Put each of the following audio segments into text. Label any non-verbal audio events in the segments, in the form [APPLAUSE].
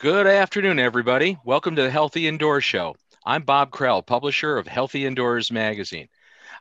Good afternoon, everybody. Welcome to the Healthy Indoors Show. I'm Bob Krell, publisher of Healthy Indoors Magazine.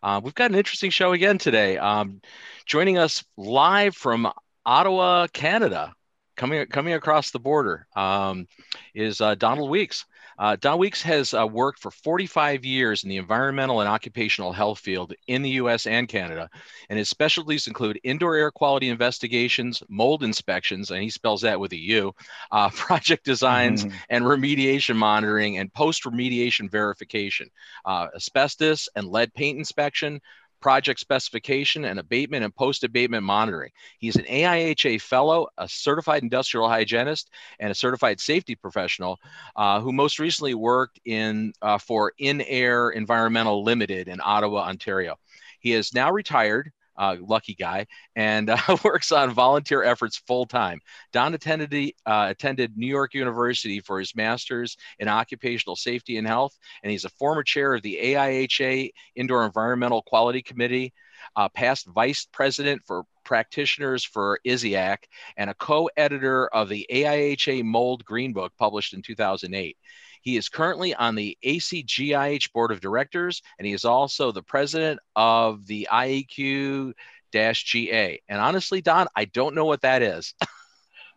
Uh, we've got an interesting show again today. Um, joining us live from Ottawa, Canada, coming coming across the border, um, is uh, Donald Weeks. Uh, Don Weeks has uh, worked for 45 years in the environmental and occupational health field in the US and Canada, and his specialties include indoor air quality investigations, mold inspections, and he spells that with a U, uh, [LAUGHS] project designs mm-hmm. and remediation monitoring, and post remediation verification, uh, asbestos and lead paint inspection, project specification and abatement and post abatement monitoring. He's an AIHA fellow, a certified industrial hygienist, and a certified safety professional uh, who most recently worked in uh, for Inair Environmental Limited in Ottawa, Ontario. He is now retired uh, lucky guy, and uh, [LAUGHS] works on volunteer efforts full time. Don attended, uh, attended New York University for his master's in occupational safety and health, and he's a former chair of the AIHA Indoor Environmental Quality Committee, uh, past vice president for practitioners for ISIAQ, and a co editor of the AIHA Mold Green Book published in 2008. He is currently on the ACGIH Board of Directors, and he is also the president of the IEQ GA. And honestly, Don, I don't know what that is. [LAUGHS]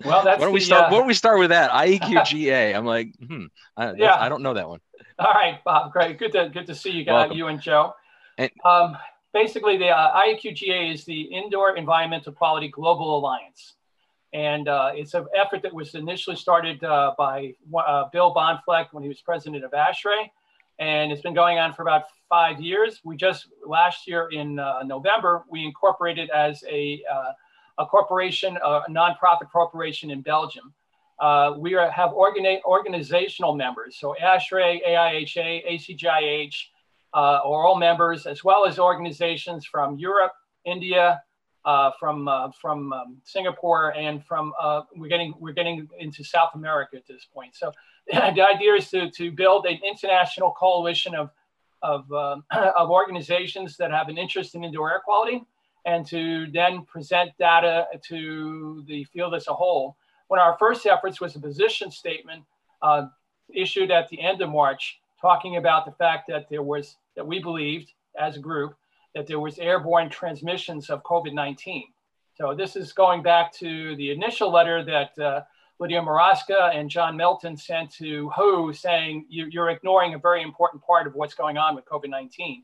Well, that's why don't we start? Uh, why don't we start with that? IEQGA. [LAUGHS] I'm like, hmm, I, yeah, I don't know that one. All right, Bob. Great. Good to good to see you guys, you and Joe. And, um, basically, the uh, IEQGA is the Indoor Environmental Quality Global Alliance. And uh, it's an effort that was initially started uh, by uh, Bill Bahnfleth when he was president of ASHRAE. And it's been going on for about five years. We just, last year in uh, November, we incorporated as a, uh, a corporation, a nonprofit corporation in Belgium. Uh, we are, have organi- organizational members. So ASHRAE, AIHA, ACGIH are all members, as well as organizations from Europe, India, uh, from uh, from um, Singapore and from uh, we're getting we're getting into South America at this point. So [LAUGHS] the idea is to to build an international coalition of of, um, [CLEARS THROAT] of organizations that have an interest in indoor air quality and to then present data to the field as a whole. One of our first efforts was a position statement uh, issued at the end of March talking about the fact that there was that we believed as a group that there was airborne transmissions of COVID-19. So this is going back to the initial letter that uh, Lidia Morawska and Don Milton sent to WHO saying you, are ignoring a very important part of what's going on with COVID-19.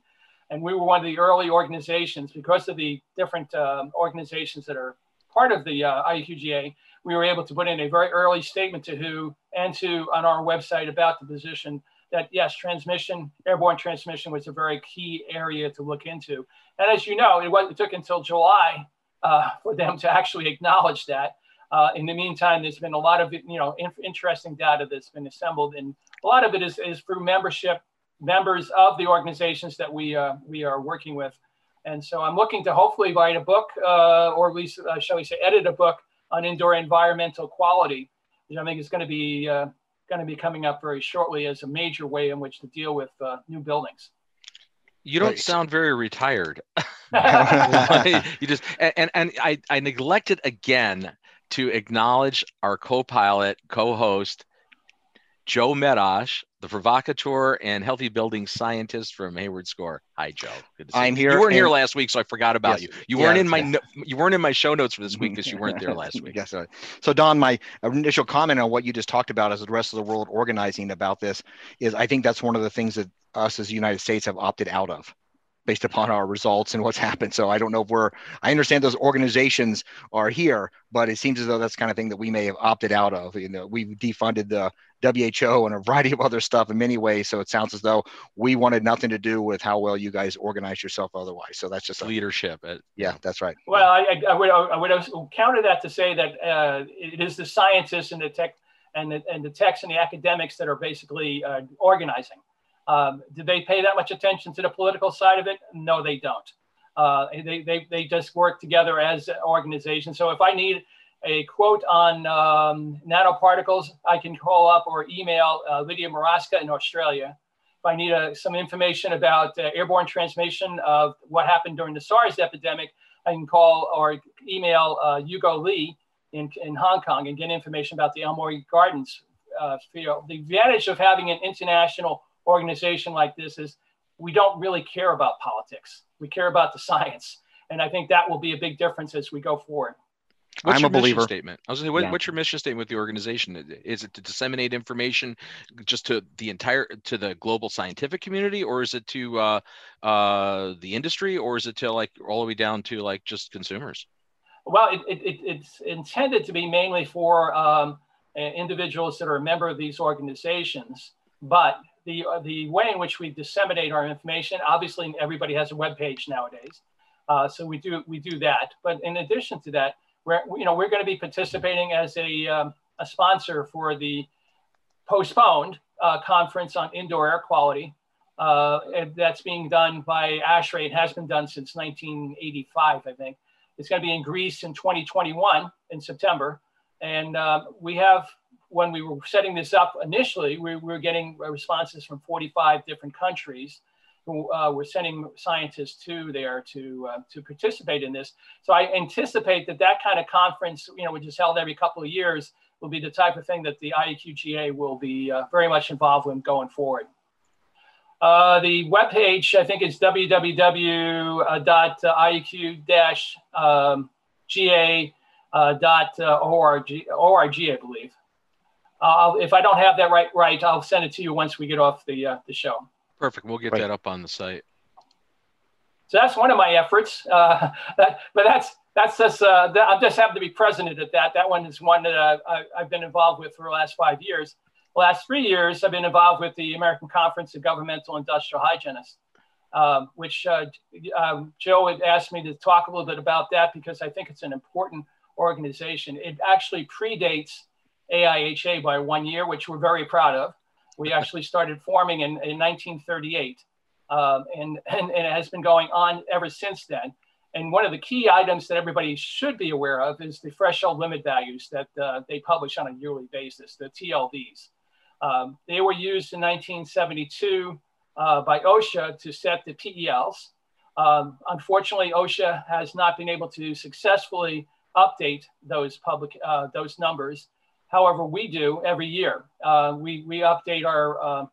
And we were one of the early organizations because of the different uh, organizations that are part of the uh, IEQGA, we were able to put in a very early statement to WHO and to on our website about the position that yes, transmission, airborne transmission was a very key area to look into. And as you know, it, it took until July uh, for them to actually acknowledge that. Uh, in the meantime, there's been a lot of you know in, interesting data that's been assembled, and a lot of it is, is through membership, members of the organizations that we uh, we are working with. And so I'm looking to hopefully write a book, uh, or at least uh, shall we say, edit a book on indoor environmental quality, which I think is going to be uh, going to be coming up very shortly as a major way in which to deal with uh, new buildings. You don't sound very retired. [LAUGHS] [LAUGHS] you just and and I I neglected again to acknowledge our co-pilot, co-host, Joe Medosh, the provocateur and healthy building scientist from Hayward Score. Hi, Joe. Good to see I'm you. here. You weren't here last week, so I forgot about yes, you. You weren't in my yeah. you weren't in my show notes for this week because you weren't there [LAUGHS] last week. yes. Uh, so, Don, my initial comment on what you just talked about as the rest of the world organizing about this is, I think that's one of the things that us as the United States have opted out of based upon our results and what's [LAUGHS] happened. So I don't know if we're, I understand those organizations are here, but it seems as though that's kind of thing that we may have opted out of. You know, we've defunded the WHO and a [LAUGHS] variety of other stuff in many ways. So it sounds as though we wanted nothing to do with how well you guys organize yourself otherwise. So that's just a, leadership. Yeah, that's right. Well, I, I, would, I would counter that to say that uh, it is the scientists and the tech and the, and the techs and the academics that are basically uh, organizing. Um, do they pay that much attention to the political side of it? No, they don't. Uh, they, they, they just work together as organizations. So if I need a quote on um, nanoparticles, I can call up or email uh, Lidia Morawska in Australia. If I need uh, some information about uh, airborne transmission of what happened during the SARS epidemic, I can call or email uh, Yuguo Li in, in Hong Kong and get information about the Amoy Gardens uh, feel. The advantage of having an international organization like this is we don't really care about politics. We care about the science. And I think that will be a big difference as we go forward. What's I'm your a believer. statement. I was say, what, yeah. what's your mission statement with the organization? Is it to disseminate information just to the entire to the global scientific community, or is it to uh, uh, the industry, or is it to like all the way down to like just consumers? Well, it, it, it's intended to be mainly for um, individuals that are a member of these organizations, but the uh, the way in which we disseminate our information, obviously, everybody has a web page nowadays, uh, so we do we do that. But in addition to that we're, you know, we're going to be participating as a, um, a sponsor for the postponed uh, conference on indoor air quality. Uh, that's being done by ASHRAE. It has been done since 1985, I think. It's going to be in Greece in 2021 in September. And uh, we have, when we were setting this up initially, we, we were getting responses from 45 different countries who uh, we're sending scientists to there to uh, to participate in this. So I anticipate that that kind of conference, you know, which is held every couple of years, will be the type of thing that the IAQGA will be uh, very much involved with going forward. Uh, the webpage, I think, is www.iaq-ga.org, org, I believe. Uh, if I don't have that right, right, I'll send it to you once we get off the uh, the show. Perfect. We'll get right. that up on the site. So that's one of my efforts. Uh, [LAUGHS] that, but that's that's just uh, that, I just happen to be president at that. That one is one that uh, I, have been involved with for the last five years. The last three years, I've been involved with the American Conference of Governmental Industrial Hygienists, um, which uh, um, Joe had asked me to talk a little bit about that because I think it's an important organization. It actually predates AIHA by one year, which we're very proud of. We [LAUGHS] actually started forming in, in 1938, um, and, and, and it has been going on ever since then. And one of the key items that everybody should be aware of is the threshold limit values that uh, they publish on a yearly basis, the TLVs. Um, they were used in 1972 uh, by OSHA to set the PELs. Um, unfortunately, OSHA has not been able to successfully update those public uh, those numbers However, we do every year. Uh, we, we update our uh,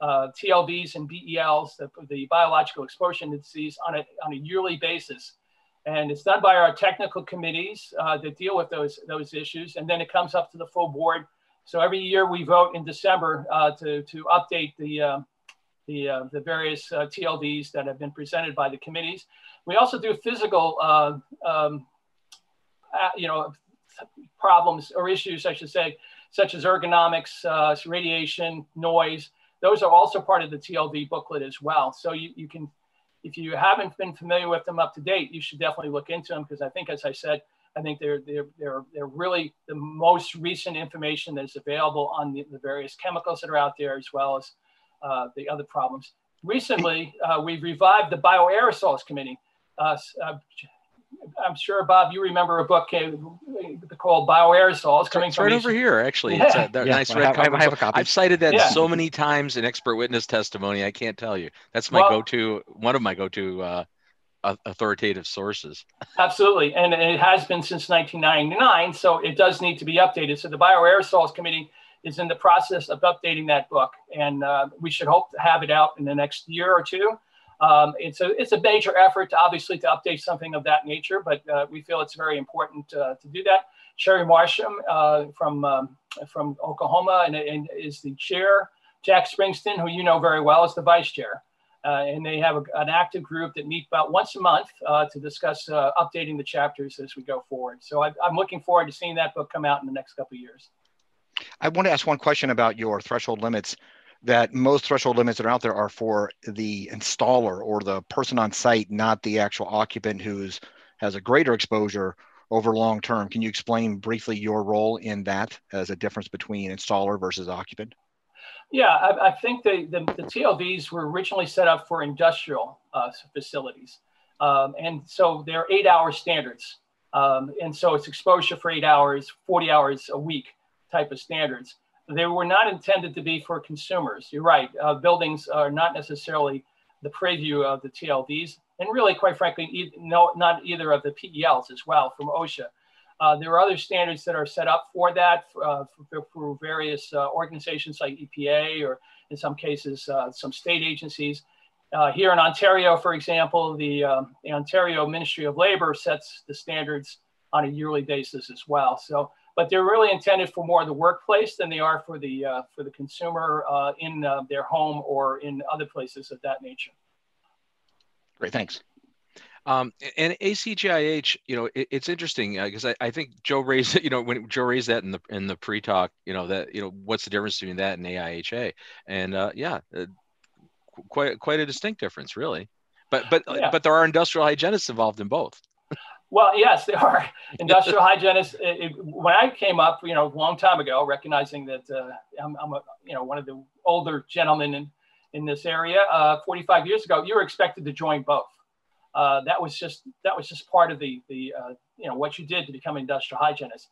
uh, TLVs and BEIs, the, the biological exposure indices, on a, on a yearly basis. And it's done by our technical committees uh, that deal with those, those issues. And then it comes up to the full board. So every year we vote in December uh, to, to update the, uh, the, uh, the various uh, TLVs that have been presented by the committees. We also do physical, uh, um, you know, problems or issues, I should say, such as ergonomics, uh, radiation, noise. Those are also part of the TLV booklet as well. So you, you can, if you haven't been familiar with them up to date, you should definitely look into them because I think, as I said, I think they're, they're, they're, they're really the most recent information that is available on the, the various chemicals that are out there as well as uh, the other problems. Recently, uh, we've revived the bioaerosols committee. Uh, uh I'm sure, Bob, you remember a book called Bioaerosols coming it's right over here. Actually, yeah. [LAUGHS] it's a, yeah, nice red I have, I have a copy. I've cited that yeah. so many times in expert witness testimony. I can't tell you. That's my well, go-to. One of my go-to uh, authoritative sources. [LAUGHS] Absolutely, and it has been since 1999. So it does need to be updated. So the Bioaerosols Committee is in the process of updating that book, and uh, we should hope to have it out in the next year or two. Um, it's a it's a major effort, obviously, to update something of that nature, but uh, we feel it's very important uh, to do that. Cheryl Marcham uh, from um, from Oklahoma and, and, is the chair. Jack Springston, who you know very well, is the vice chair. Uh, and they have a, an active group that meet about once a month uh, to discuss uh, updating the chapters as we go forward. So I, am looking forward to seeing that book come out in the next couple of years. I want to ask one question about your threshold limits that most threshold limits that are out there are for the installer or the person on site, not the actual occupant who's has a greater exposure over long term. Can you explain briefly your role in that as a difference between installer versus occupant? Yeah, I, I think the, the, the, TLVs were originally set up for industrial uh, facilities. Um, and so they're eight hour standards. Um, and so it's exposure for eight hours, 40 hours a week type of standards they were not intended to be for consumers. You're right. Uh, buildings are not necessarily the preview of the TLVs, and really, quite frankly, e- no, not either of the PELs as well from OSHA. Uh, there are other standards that are set up for that uh, for, for, various uh, organizations like EPA or in some cases uh, some state agencies. Uh, here in Ontario, for example, the, um, the, Ontario Ministry of Labor sets the standards on a yearly basis as well. So, but they're really intended for more of the workplace than they are for the uh, for the consumer in their home or in other places of that nature. Great, thanks. Um, and ACGIH, you know, it, it's interesting because uh, I, I think Joe raised, [LAUGHS] you know, when Joe raised that in the in the pre-talk, you know, that you know, what's the difference between that and AIHA? And uh, yeah, uh, quite quite a distinct difference, really. But but uh, yeah. but there are industrial hygienists involved in both. Well, yes, they are [LAUGHS] industrial hygienists. It, it, when I came up, you know, a long time ago, recognizing that uh, I'm, I'm, a, you know, one of the older gentlemen in, in this area, uh, 45 years ago, you were expected to join both uh, that was just that was just part of the the uh, you know what you did to become an industrial hygienist.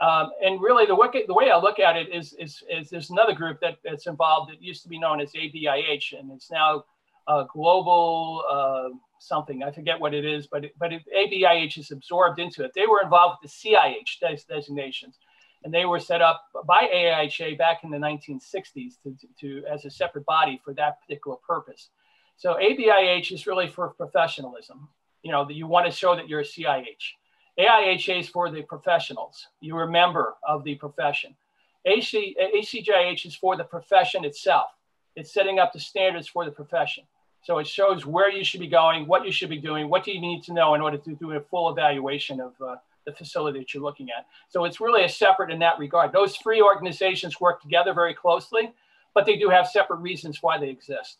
Um, and really, the way, the way I look at it is, is, is there's another group that, that's involved that used to be known as ABIH, and it's now uh, global uh, something. I forget what it is, but it, but it, ABIH is absorbed into it. They were involved with the CIH des- designations, and they were set up by AIHA back in the 1960s to, to, as a separate body for that particular purpose. So ABIH is really for professionalism. You know, that you want to show that you're a CIH. AIHA is for the professionals. You're a member of the profession. AC, is for the profession itself. It's setting up the standards for the profession. So it shows where you should be going, what you should be doing, what do you need to know in order to do a full evaluation of uh, the facility that you're looking at. So it's really a separate in that regard. Those three organizations work together very closely, but they do have separate reasons why they exist.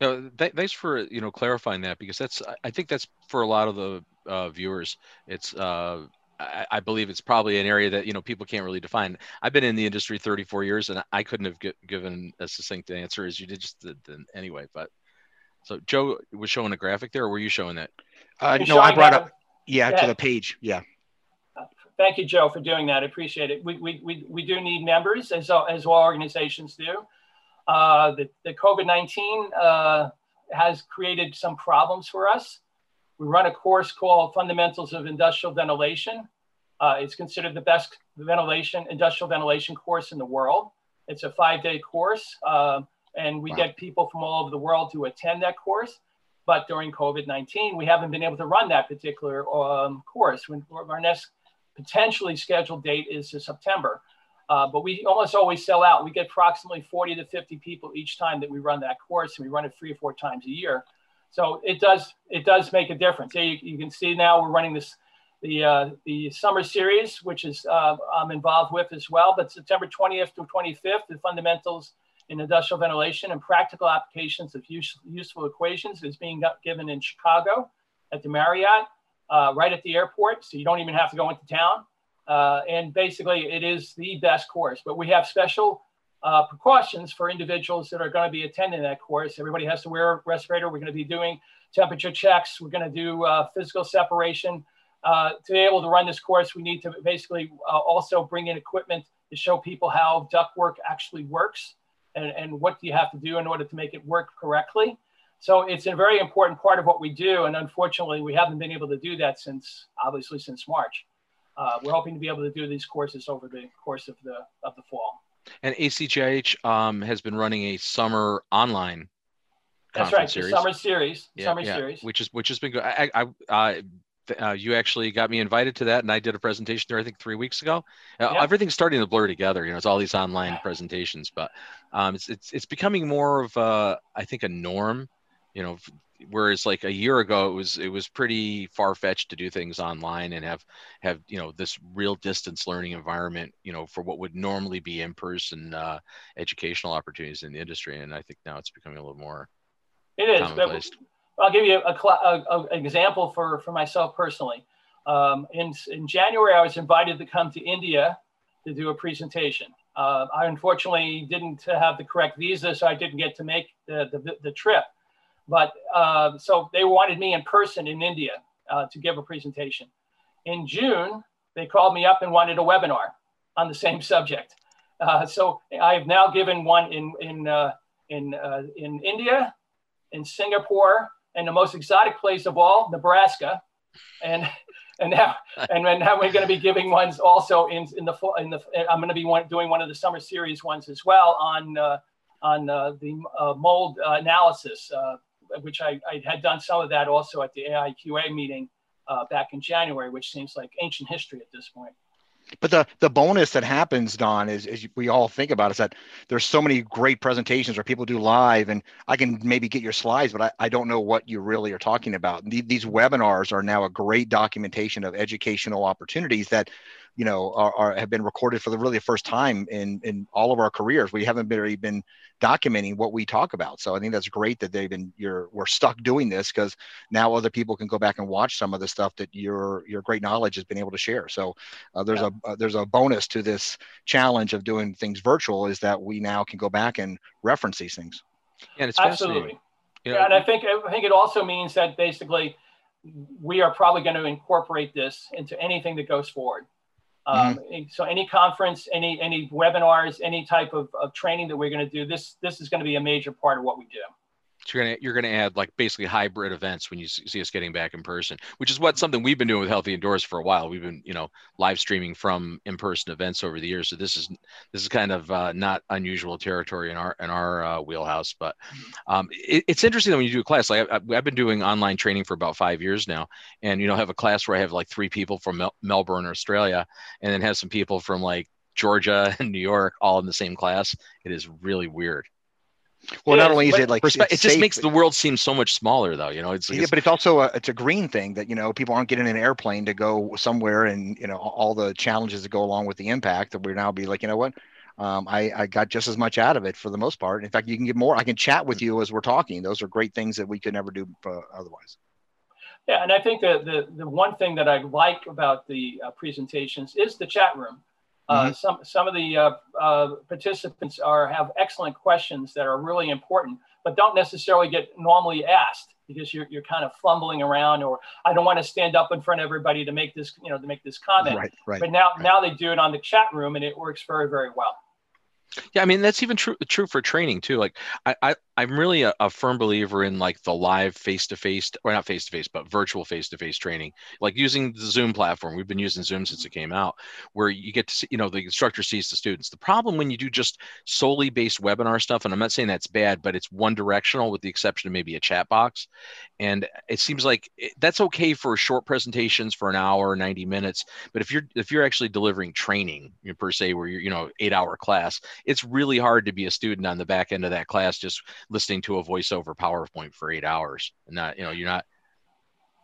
No, th- thanks for you know clarifying that because that's I think that's for a lot of the uh, viewers. It's uh, I, I, believe it's probably an area that you know people can't really define. I've been in the industry 34 years and I couldn't have g- given a succinct answer as you did just the, the, anyway. But so Joe was showing a graphic there, or were you showing that? Uh, no, I brought up yeah, yeah, to the page. Yeah. Thank you, Joe, for doing that. I appreciate it. We, we, we, we do need members, as, as all organizations do. Uh, the, the COVID-19 uh, has created some problems for us. We run a course called Fundamentals of Industrial Ventilation. Uh, it's considered the best ventilation, industrial ventilation course in the world. It's a five-day course, uh, and we wow. get people from all over the world to attend that course. But during COVID-19, we haven't been able to run that particular um, course. When our next potentially scheduled date is September. Uh, but we almost always sell out. We get approximately 40 to 50 people each time that we run that course, and we run it three or four times a year. So it does it does make a difference. You, you can see now we're running this the uh, the summer series, which is uh, I'm involved with as well. But September 20th to 25th, the fundamentals in industrial ventilation and practical applications of use, useful equations is being given in Chicago at the Marriott, uh, right at the airport. So you don't even have to go into town. Uh, and basically, it is the best course. But we have special uh, precautions for individuals that are going to be attending that course. Everybody has to wear a respirator. We're going to be doing temperature checks. We're going to do uh, physical separation. Uh, to be able to run this course, we need to basically uh, also bring in equipment to show people how ductwork actually works and, and what do you have to do in order to make it work correctly. So it's a very important part of what we do. And unfortunately, we haven't been able to do that since, obviously, since March uh, we're hoping to be able to do these courses over the course of the of the fall. And ACGIH um, has been running a summer online. That's right, series. summer series, yeah, summer yeah. series, which is which has been good. I, I, I uh, you actually got me invited to that, and I did a presentation there. I think three weeks ago. Uh. Everything's starting to blur together. You know, it's all these online presentations, but um, it's it's it's becoming more of a, I think, a norm. You know, whereas like a year ago it was it was pretty far fetched to do things online and have have you know this real distance learning environment you know for what would normally be in person uh, educational opportunities in the industry and I think now it's becoming a little more. It is. I'll give you a, a, a, example for for myself personally. Um, in in January, I was invited to come to India to do a presentation. Uh, I unfortunately didn't have the correct visa, so I didn't get to make the, the, the trip. But uh, so they wanted me in person in India uh, to give a presentation. In June, they called me up and wanted a webinar on the same subject. Uh, so I have now given one in in uh, in uh, in India, in Singapore, and the most exotic place of all, Nebraska, and and now and now we're going to be giving ones also in in the in the I'm going to be one, doing one of the summer series ones as well on uh, on uh, the uh, mold analysis, which I, I had done some of that also at the IAQA meeting uh, back in January, which seems like ancient history at this point. But the the bonus that happens, Don, is, is we all think about is that there's so many great presentations where people do live, and I can maybe get your slides, but I, I don't know what you really are talking about. These webinars are now a great documentation of educational opportunities that you know are, are, have been recorded for the really first time in in all of our careers. We haven't really been documenting what we talk about. So i think that's great that they've been you're we're stuck doing this because now other people can go back and watch some of the stuff that your your great knowledge has been able to share. So uh, there's yeah. a uh, there's a bonus to this challenge of doing things virtual is that we now can go back and reference these things. And it's absolutely. you know, yeah, and i think i think it also means that basically we are probably going to incorporate this into anything that goes forward um, mm-hmm. So any conference, any any webinars, any type of, of training that we're going to do, this this is going to be a major part of what we do. So you're gonna you're gonna add like basically hybrid events when you see us getting back in person, which is what something we've been doing with Healthy Indoors for a while. We've been you know live streaming from in person events over the years. So this is this is kind of uh, not unusual territory in our in our uh, wheelhouse. But um, it, it's interesting that when you do a class, like I, have been doing online training for about five years now, and you know have a class where I have like three people from Mel- Melbourne, Australia, and then have some people from like Georgia [LAUGHS] and New York all in the same class. It is really weird. Well, not only is it like it just safe, makes the world seem so much smaller, though. You know, it's, yeah, but it's also a, it's a green thing that you know people aren't getting an airplane to go somewhere, and you know all the challenges that go along with the impact. That we're now be like, you know what, um, I, I got just as much out of it for the most part. In fact, you can get more. I can chat with you as we're talking. Those are great things that we could never do uh, otherwise. Yeah, and I think that the the one thing that I like about the uh, presentations is the chat room. Uh, mm-hmm. Some some of the uh, uh, participants are have excellent questions that are really important, but don't necessarily get normally asked because you're, you're kind of fumbling around or I don't want to stand up in front of everybody to make this you know to make this comment. Right, right, but now right. now they do it on the chat room and it works very very well. Yeah, I mean that's even true true for training too. Like I, I I'm really a, a, firm believer in like the live face to face or not face to face, but virtual face to face training. Like using the Zoom platform. We've been using Zoom since it came out, where you get to see, you know, the instructor sees the students. The problem when you do just solely based webinar stuff, and I'm not saying that's bad, but it's one directional with the exception of maybe a chat box. And it seems like it, that's okay for short presentations for an hour, 90 minutes. But if you're if you're actually delivering training you know, per se, where you're you know eight hour class, it's really hard to be a student on the back end of that class just listening to a voiceover PowerPoint for eight hours and not, you know, you're not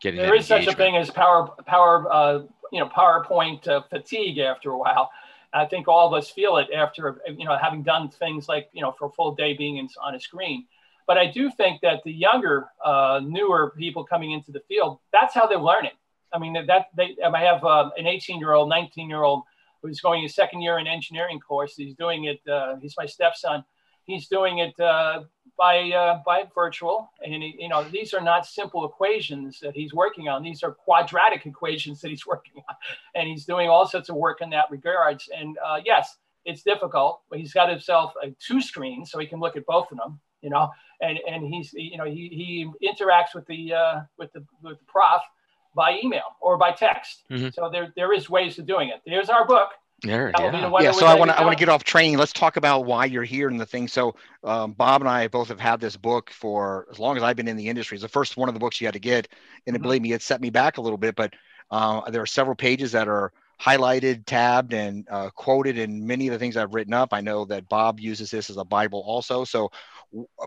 getting. There is such a thing as power, power, uh, you know, PowerPoint uh, fatigue after a while. I think all of us feel it after, you know, having done things like, you know, for a full day being in, on a screen. But I do think that the younger, uh, newer people coming into the field, that's how they're learning. I mean, that they, I have uh, an 18 year old, 19 year old who's going his second year in engineering course. He's doing it. Uh, he's my stepson. He's doing it uh, by uh, by virtual, and he, you know these are not simple equations that he's working on. These are quadratic equations that he's [LAUGHS] working on, and he's doing all sorts of work in that regards. And uh, yes, it's difficult, but he's got himself a two screens so he can look at both of them. You know, and and he's you know he he interacts with the uh, with the with the prof by email or by text. Mm-hmm. So there there is ways of doing it. There's our book. There, yeah. yeah. So I want to I want to get off training. Let's talk about why you're here and the thing. So um, Bob and I both have had this book for as long as I've been in the industry. It's the first one of the books you had to get, and mm-hmm. believe me, it set me back a little bit. But uh, there are several pages that are highlighted, tabbed, and uh, quoted in many of the things I've written up. I know that Bob uses this as a Bible also. So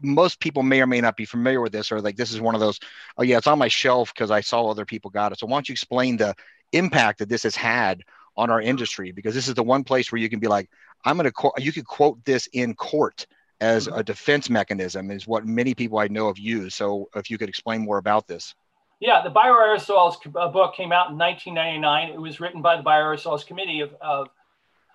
most people may or may not be familiar with this, or like this is one of those. Oh yeah, it's on my shelf because I saw other people got it. So why don't you explain the impact that this has had? on our industry because this is the one place where you can be like, I'm going to quote, you could quote this in court as mm-hmm. a defense mechanism is what many people I know have used. So if you could explain more about this. Yeah, the bioaerosols uh, book came out in 1999. It was written by the bioaerosols committee of, of,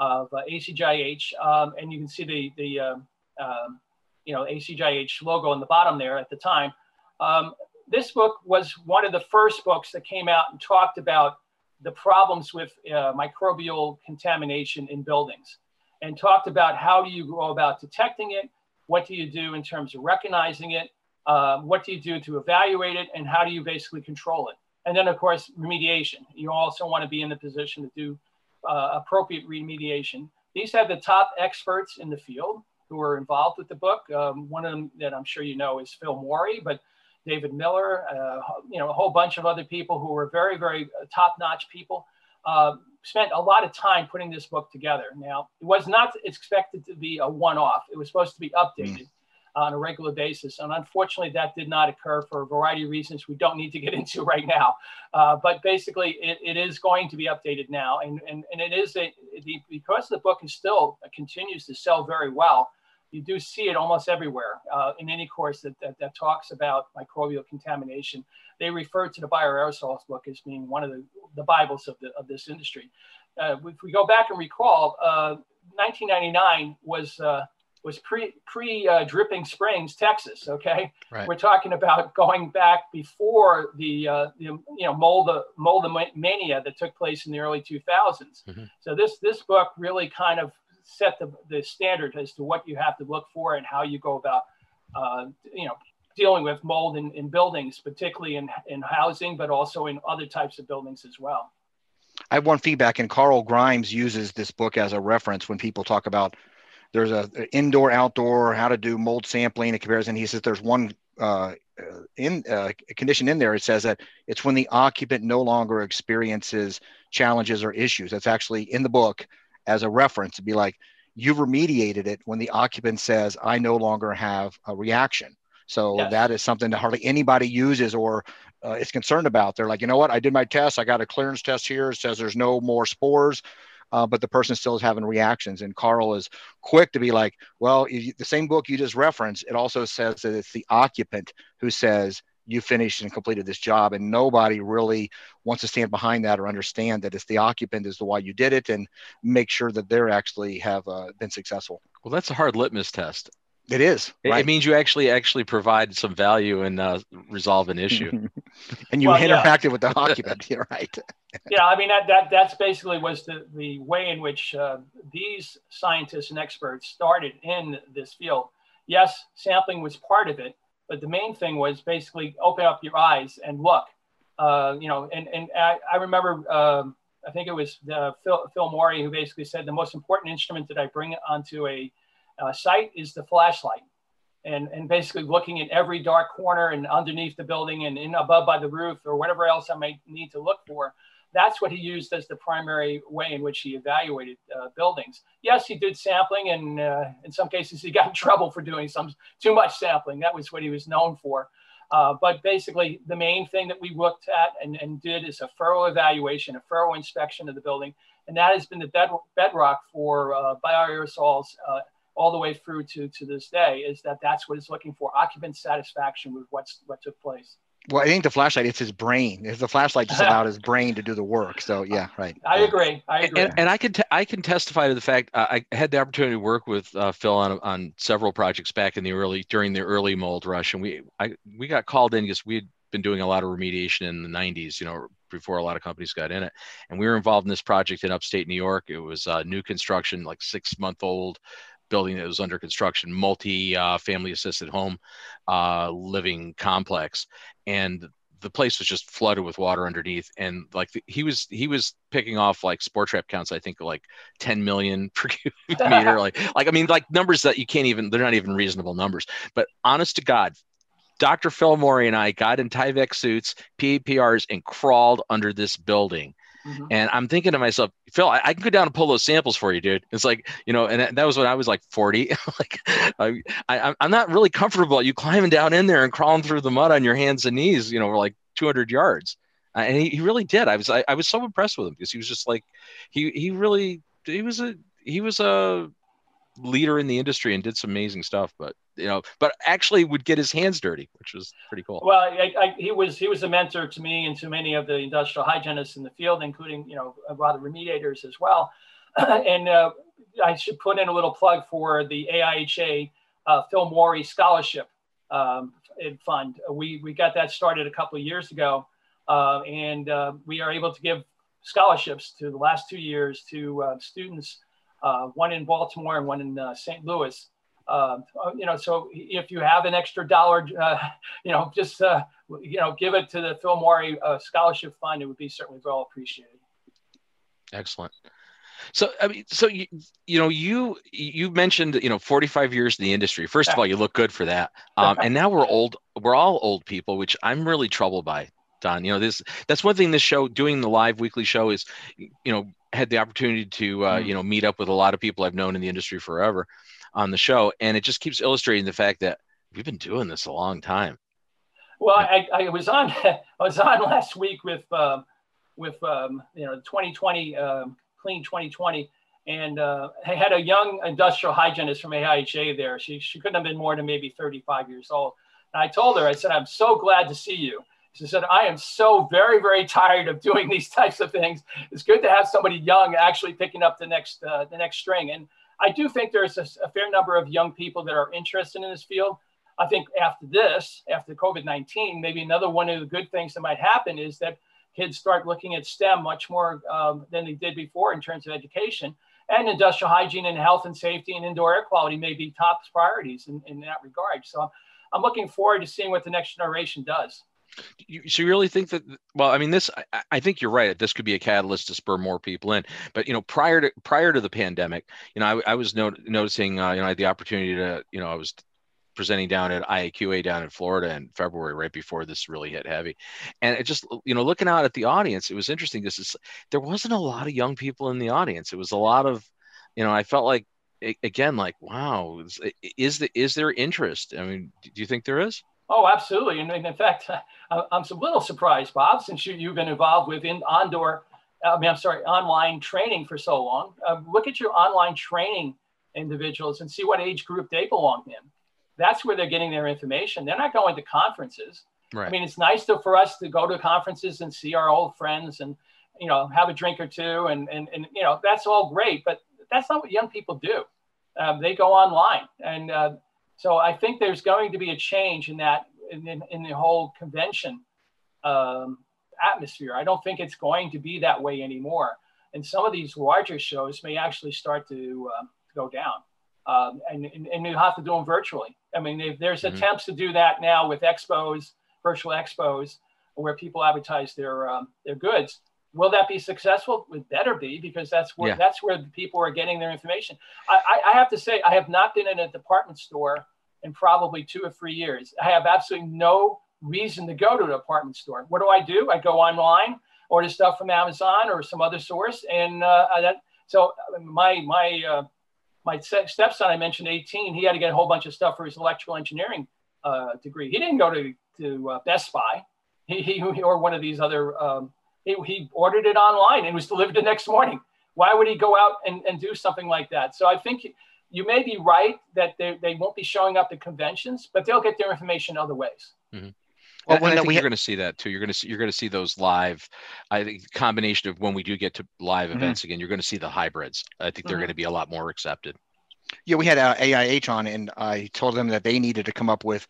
of uh, ACGIH. Um, and you can see the, the um, um, you know, ACGIH logo on the bottom there at the time. Um, this book was one of the first books that came out and talked about the problems with uh, microbial contamination in buildings and talked about how do you go about detecting it, what do you do in terms of recognizing it, uh, what do you do to evaluate it, and how do you basically control it. And then, of course, remediation. You also want to be in the position to do uh, appropriate remediation. These have the top experts in the field who are involved with the book. Um, one of them that I'm sure you know is Phil Morey, but David Miller, uh, you know, a whole bunch of other people who were very, very top-notch people. Uh, spent a lot of time putting this book together. Now, it was not expected to be a one-off. It was supposed to be updated. Mm on a regular basis. And unfortunately, that did not occur for a variety of reasons we don't need to get [LAUGHS] into right now. Uh, but basically, it, it is going to be updated now. And, and, and it is a, the, because the book is still uh, continues to sell very well. You do see it almost everywhere uh, in any course that, that, that, talks about microbial contamination. They refer to the bioaerosols book as being one of the, the Bibles of, the, of this industry. Uh, if we go back and recall, 1999 uh, was uh, was pre pre uh, Dripping Springs, Texas. Okay, right. we're talking about going back before the, uh, the you know mold mold mania that took place in the early 2000s. Mm-hmm. So this this book really kind of set the, the standard as to what you have to look for and how you go about uh, you know dealing with mold in, in buildings, particularly in, in housing, but also in other types of buildings as well. I have one feedback, and Carl Grimes uses this book as a reference when people talk about there's a, a indoor outdoor how to do mold sampling a comparison. He says there's one uh, in uh, condition in there. It says that it's when the occupant no longer experiences challenges or issues. That's actually in the book as a reference. To be like you've remediated it when the occupant says i no longer have a reaction. So yes. that is something that hardly anybody uses or uh, is concerned about. They're like you know what? I did my test. I got a clearance test here. It says there's no more spores uh, but the person still is having reactions. And Carl is quick to be like, well, the same book you just referenced, it also says that it's the occupant who says, you finished and completed this job. And nobody really wants to stand behind that or understand that it's the occupant is the why you did it and make sure that they're actually have uh, been successful. Well, that's a hard litmus test. It is. Right? It, means you actually actually provide some value and uh, resolve an issue. [LAUGHS] and you well, interacted yeah. with the occupant. [LAUGHS] You're right. Yeah, I mean that that that's basically was the the way in which uh, these scientists and experts started in this field. Yes, sampling was part of it, but the main thing was basically open up your eyes and look. Uh, you know, and and I, I remember. Um, I think it was uh, Phil, Phil Morey who basically said the most important instrument that I bring onto a uh, site is the flashlight. And, and basically looking in every dark corner and underneath the building and in above by the roof or whatever else I may need to look for. That's what he used as the primary way in which he evaluated uh, buildings. Yes, he did sampling, and uh, in some cases he got in [LAUGHS] trouble for doing some too much sampling. That was what he was known for. Uh, but basically, the main thing that we looked at and, and, did is a thorough evaluation, a thorough inspection of the building. And that has been the bed, bedrock for uh, bioaerosols uh, all the way through to, to this day is that that's what it's looking for occupant satisfaction with what's what took place well i think the flashlight it's his brain. It's the flashlight just allowed his brain to do the work. So yeah [LAUGHS] right. I agree. I agree. and, and i can t- i can testify to the fact uh, i had the opportunity to work with uh, phil on, on several projects back in the early during the early mold rush. And we i we got called in because we had been doing a lot of remediation in the 90s you know before a lot of companies got in it. And we were involved in this project in upstate new york. It was uh, new construction like six month old building that was under construction, multi uh, family assisted home uh, living complex. And the place was just flooded with water underneath. And like the, he was he was picking off like spore trap counts i think like 10 million [LAUGHS] per cubic [LAUGHS] meter like like i mean like numbers that you can't even they're not even reasonable numbers. But honest to god dr phil morey and i got in tyvek suits paprs and crawled under this building Mm-hmm. And I'm thinking to myself, Phil, I, I, can go down and pull those samples for you, dude. It's like, you know, and that was when I was like 40. [LAUGHS] like, I, I, I'm not really comfortable you climbing down in there and crawling through the mud on your hands and knees, you know, for like 200 yards. And he, he really did. I was, I, I was so impressed with him because he was just like, he, he really, he was a, he was a leader in the industry and did some amazing stuff. But you know, but actually would get his hands dirty, which was pretty cool. Well, I, I, he was he was a mentor to me and to many of the industrial hygienists in the field, including you know a lot of remediators as well. [CLEARS THROAT] and uh, I should put in a little plug for the AIHA uh, Phil Morey Scholarship um, Fund. We we got that started a couple of years ago, uh, and uh, we are able to give scholarships to the last two years to uh, students, uh, one in Baltimore and one in St. Louis uh, you know, so if you have an extra dollar, uh, [LAUGHS] you know, just uh, you know, give it to the Phil Morey uh, Scholarship Fund. It would be certainly well appreciated. Excellent. So I mean, so you you know you you mentioned you know 45 years in the industry. First of all, you look good for that. Um, and now we're old. We're all old people, which I'm really troubled by. Don, you know this. That's one thing. This show, doing the live weekly show, is you know had the opportunity to uh, mm. you know meet up with a lot of people I've known in the industry forever on the show, and it just keeps illustrating the fact that we've been doing this a long time. Well, I, I was on [LAUGHS] I was on last week with uh, with um, you know 2020 um, clean 2020, and uh, I had a young industrial hygienist from AIHA there. She she couldn't have been more than maybe 35 years old. And I told her, I said, I'm so glad to see you. She said, I am so very, very tired of doing [LAUGHS] these types of things. It's good to have somebody young actually picking up the next uh, the next string. And I do think there's a, a, fair number of young people that are interested in this field. I think after this, after COVID 19, maybe another one of the good things that might happen is that kids start looking at STEM much more um, than they did before in terms of education. And industrial hygiene and health and safety and indoor air quality may be top priorities in, in that regard. So I'm looking forward to seeing what the next generation does. You, so you really think that? Well, I mean, this. I, I, think you're right. This could be a catalyst to spur more people in. But you know, prior to prior to the pandemic, you know, I, I was not, noticing. Uh, you know, I had the opportunity to. You know, I was presenting down at IAQA down in Florida in February, right before this really hit heavy. And it just, you know, looking out at the audience, it was interesting. This is there wasn't a lot of young people in the audience. It was a lot of, you know, I felt like again, like, wow, is, is the is there interest? I mean, do you think there is? Oh, absolutely. And in fact, [LAUGHS] I'm a little surprised, Bob, since you, have been involved with in Ondor, I mean, I'm sorry, online training for so long. Uh, look at your online training individuals and see what age group they belong in. That's where they're getting their information. They're not going to conferences. Right. I mean, it's nice to, for us to go to conferences and see our old friends and, you know, have a drink or two. And, and, and you know, that's all great, but that's not what young people do. Um, they go online. And uh, so I think there's going to be a change in that, in, in, in the whole convention um, atmosphere. I don't think it's going to be that way anymore. And some of these larger shows may actually start to, uh, go down. Um, and, and, and, you have to do them virtually. I mean, there's mm-hmm. attempts to do that now with expos, virtual expos, where people advertise their um, their goods. Will that be successful? It better be because that's where yeah. that's where people are getting their information. I, I, I have to say, I have not been in a department store in probably two or three years. I have absolutely no reason to go to a department store. What do I do? I go online, order stuff from Amazon or some other source, and uh, that. So my my uh, my stepson, I mentioned 18. He had to get a whole bunch of stuff for his electrical engineering uh, degree. He didn't go to to uh, Best Buy, he, he or one of these other. Um, he, he ordered it online and was delivered the next morning. Why would he go out and, and do something like that? So I think you may be right that they, they won't be showing up at conventions, but they'll get their information other ways. Mm-hmm. Well, and, and I think you're going to see that too. You're going to see you're going to see those live. I think combination of when we do get to live mm-hmm. events again, you're going to see the hybrids. I think they're mm-hmm. going to be a lot more accepted. Yeah, we had uh, AIH on, and I told them that they needed to come up with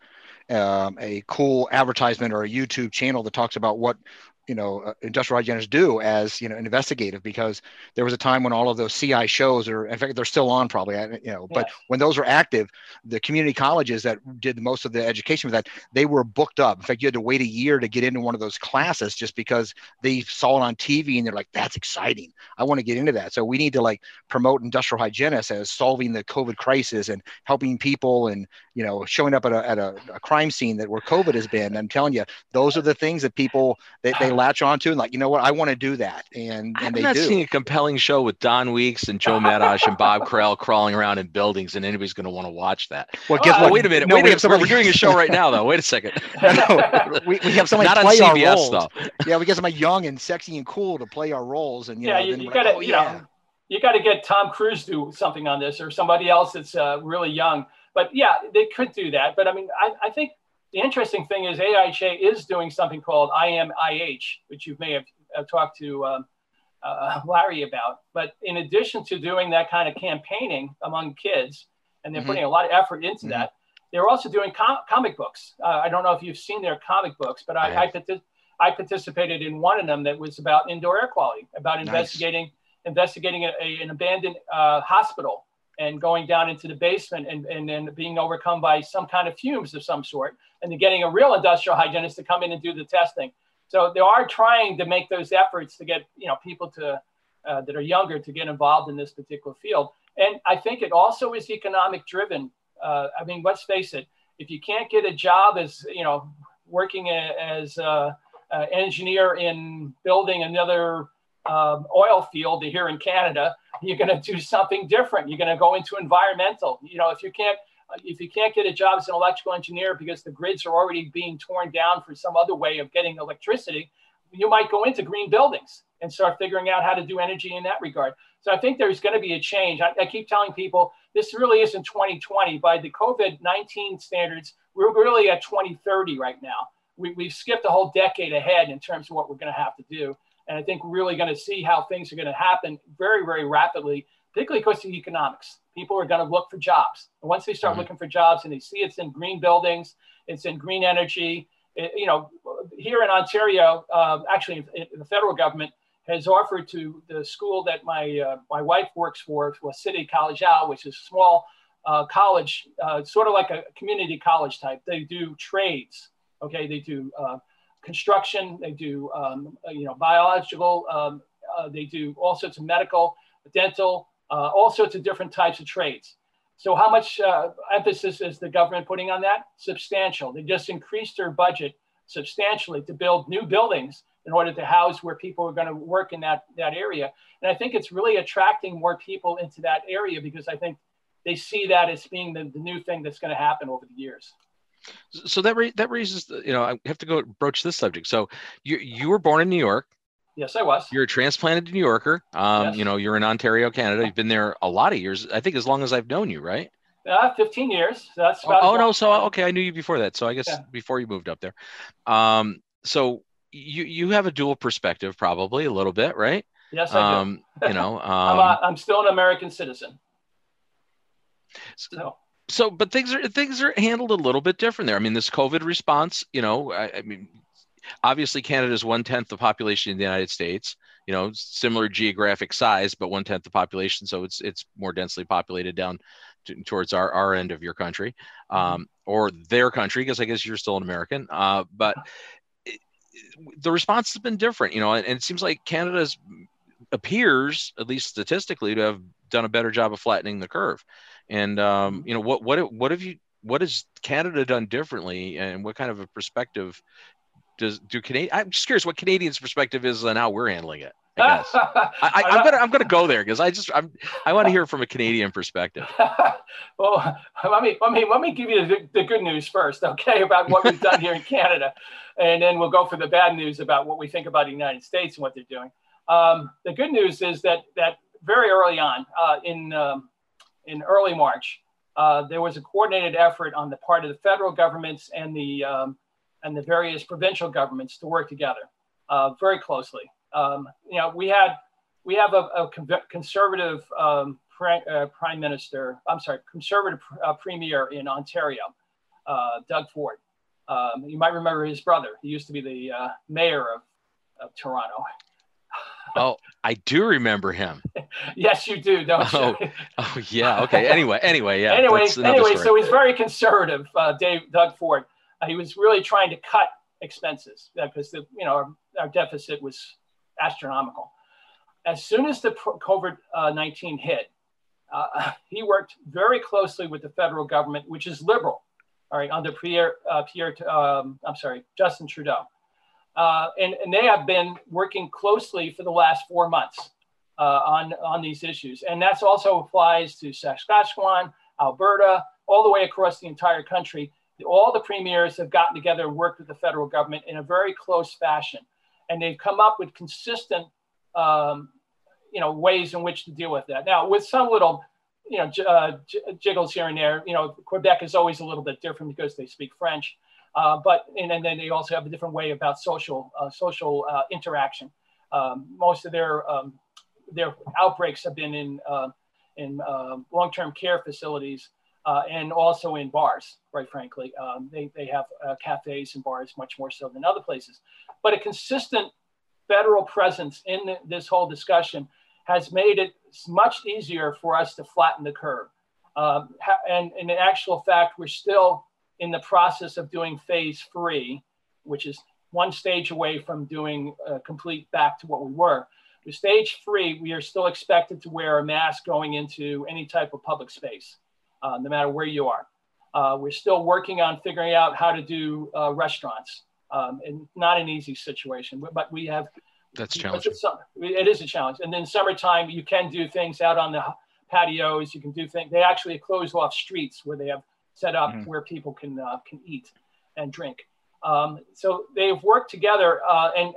um, a cool advertisement or a YouTube channel that talks about what you know uh, industrial hygienists do as you know investigative because there was a time when all of those CI shows are in fact they're still on probably you know but when those were active the community colleges that did most of the education with that they were booked up. In fact you had to wait a year to get into one of those classes just because they saw it on TV and they're like that's exciting. I want to get into that. So we need to like promote industrial hygienists as solving the COVID crisis and helping people and you know showing up at a, at a, a crime scene that where COVID has been. I'm telling you those are the things that people they, they latch onto and like, you know what, I want to do that. And, and I'm not do. seeing a compelling show with Don Weeks and Joe Medosh and Bob Krell crawling around in buildings, and anybody's going to want to watch that. Well, guess uh, what? Wait a minute. No, wait a minute. Somebody... We're doing a show right now, though. Wait a second. [LAUGHS] no, we, we have somebody not play on CBS, our roles. Though. Yeah, we get somebody young and sexy and cool to play our roles. And you yeah, know, you, you got to, like, oh, you yeah. know, you got to get Tom Cruise do something on this or somebody else that's uh, really young. But yeah, they could do that. But I mean, I, I think the interesting thing is AIHA is doing something called IMIH, which you may have uh, talked to um, uh, Larry about. But in addition to doing that kind of campaigning among kids, and they're mm-hmm. putting a lot of effort into mm-hmm. that, they're also doing com- comic books. Uh, I don't know if you've seen their comic books, but I, I, I, I, participated in one of them that was about indoor air quality, about investigating nice. investigating a, a, an abandoned uh, hospital and going down into the basement and, and then being overcome by some kind of fumes of some sort, and then getting a real industrial hygienist to come in and do the testing. So they are trying to make those efforts to get you know people to uh, that are younger to get involved in this particular field. And I think it also is economic driven. Uh, I mean, let's face it, if you can't get a job as you know working as an engineer in building another um, oil field here in Canada, you're going to do something different. You're going to go into environmental. You know, if you can't if you can't get a job as an electrical engineer because the grids are already being torn down for some other way of getting electricity, you might go into green buildings and start figuring out how to do energy in that regard. So I think there's going to be a change. I, I keep telling people this really isn't 2020. By the COVID 19 standards, we're really at 2030 right now. We, we've skipped a whole decade ahead in terms of what we're going to have to do. And I think we're really going to see how things are going to happen very, very rapidly, particularly because of economics. People are going to look for jobs. And once they start mm-hmm. looking for jobs and they see it's in green buildings, it's in green energy, it, you know, here in Ontario, uh, actually, the federal government has offered to the school that my uh, my wife works for, which was City Collegiale, which is a small uh, college, uh, sort of like a community college type. They do trades. Okay, they do uh, construction. They do um, uh, you know biological. Um, uh, they do all sorts of medical, dental, all sorts of different types of trades. So how much emphasis is the government putting on that? Substantial. They just increased their budget substantially to build new buildings in order to house where people are going to work in that, that area. And I think it's really attracting more people into that area because I think they see that as being the, the new thing that's going to happen over the years. So that ra- that raises, you know, I have to go broach this subject. So you you were born in New York. Yes, I was. You're a transplanted New Yorker. Um, yes. You know, you're in Ontario, Canada. You've been there a lot of years. I think as long as I've known you, right? Uh, 15 years. That's oh, oh no. So okay, I knew you before that. So I guess yeah. before you moved up there. Um, so you you have a dual perspective, probably a little bit, right? Yes, I um, do. you know, um, [LAUGHS] I'm, a, I'm still an American citizen. So. So, but things are things are handled a little bit different there. I mean, this COVID response, you know, I, I mean, obviously Canada is one tenth the population in the United States. You know, similar geographic size, but one tenth the population, so it's it's more densely populated down to, towards our, our end of your country mm-hmm. um, or their country, because I guess you're still an American. Uh, but the response has been different, you know, and, and it seems like Canada's appears, at least statistically, to have done a better job of flattening the curve. And um, you know, what what what have you what has Canada done differently, and what kind of a perspective does do Canadian? I'm just curious what Canadians' perspective is on how we're handling it. I guess [LAUGHS] I, am gonna I'm gonna go there because I just I'm I want to hear from a Canadian perspective. [LAUGHS] well, let me let me let me give you the, the, good news first, okay, about what we've done here in Canada, [LAUGHS] and then we'll go for the bad news about what we think about the United States and what they're doing. Um, the good news is that that very early on uh, in um, in early March, uh, there was a coordinated effort on the part of the federal governments and the um, and the various provincial governments to work together uh, very closely. Um, you know, we had we have a, a conservative um, uh, prime minister. I'm sorry, conservative uh, premier in Ontario, uh, Doug Ford. Um, you might remember his brother. He used to be the uh, mayor of, of Toronto. Oh, I do remember him. [LAUGHS] yes, you do, don't oh, you? [LAUGHS] oh, yeah. Okay. Anyway, anyway, yeah. Anyway, anyway, story. so he's very conservative, uh, Dave Doug Ford. Uh, he was really trying to cut expenses because the you know our, our deficit was astronomical. As soon as the COVID 19 hit, uh, [LAUGHS] he worked very closely with the federal government, which is liberal, all right, under Pierre, uh, Pierre um, I'm sorry, Justin Trudeau. Uh, and, and, they have been working closely for the last four months uh, on, on these issues. And that also applies to Saskatchewan, Alberta, all the way across the entire country. All the premiers have gotten together and worked with the federal government in a very close fashion and they've come up with consistent, um, you know, ways in which to deal with that. Now, with some little, you know, uh, jiggles here and there, you know, Quebec is always a little bit different because they speak French, uh, but and, and, then they also have a different way about social uh, social uh, interaction. Um, most of their um, their outbreaks have been in uh, in um, long-term care facilities uh, and also in bars, quite frankly. Um, they, they have uh, cafes and bars much more so than other places. But a consistent federal presence in this whole discussion has made it much easier for us to flatten the curve. Um, and in actual fact, we're still in the process of doing phase three, which is one stage away from doing a complete back to what we were. With stage three, we are still expected to wear a mask going into any type of public space, uh, no matter where you are. Uh, we're still working on figuring out how to do uh, restaurants, um, and not an easy situation, but we have. That's challenging. It is a challenge. And then summertime, you can do things out on the patios. You can do things. They actually close off streets where they have set up mm-hmm. where people can uh, can eat and drink. Um, so they've worked together, uh, and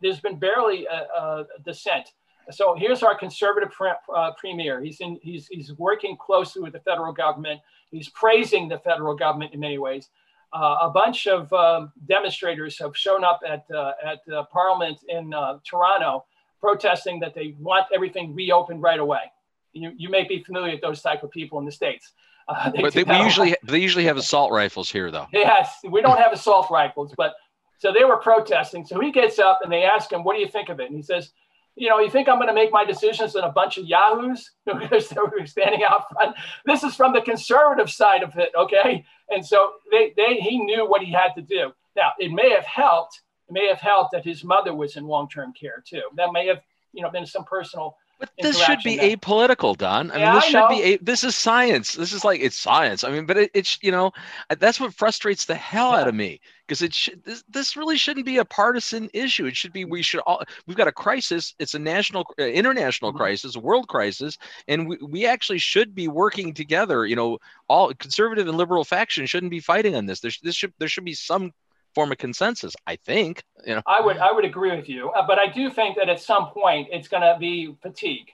there's been barely a, a, dissent. So here's our conservative pre- uh, premier. He's in. He's he's working closely with the federal government. He's praising the federal government in many ways. Uh, a bunch of um, demonstrators have shown up at uh, at Parliament in uh, Toronto, protesting that they want everything reopened right away. You, you may be familiar with those type of people in the states. Uh, they but they, we usually they usually have assault rifles here, though. Yes, we don't have assault rifles, but so they were protesting. So he gets up and they ask him, "What do you think of it?" And he says, "You know, you think I'm going to make my decisions on a bunch of yahoos [LAUGHS] because they were standing out front? This is from the conservative side of it, okay?" And so they, they he knew what he had to do. Now it may have helped. It may have helped that his mother was in long-term care too. That may have you know been some personal but this should be there. apolitical, Don. I yeah, mean, this I should know. be a, this is science. This is like it's science. I mean, but it, it's you know that's what frustrates the hell yeah. out of me because it should this, this really shouldn't be a partisan issue. It should be we should all we've got a crisis. It's a national, uh, international mm-hmm. crisis, a world crisis, and we, we actually should be working together. You know, all conservative and liberal factions shouldn't be fighting on this. There, this should there should be some form of consensus. I think. You know, I would I would agree with you, uh, but I do think that at some point it's going to be fatigue.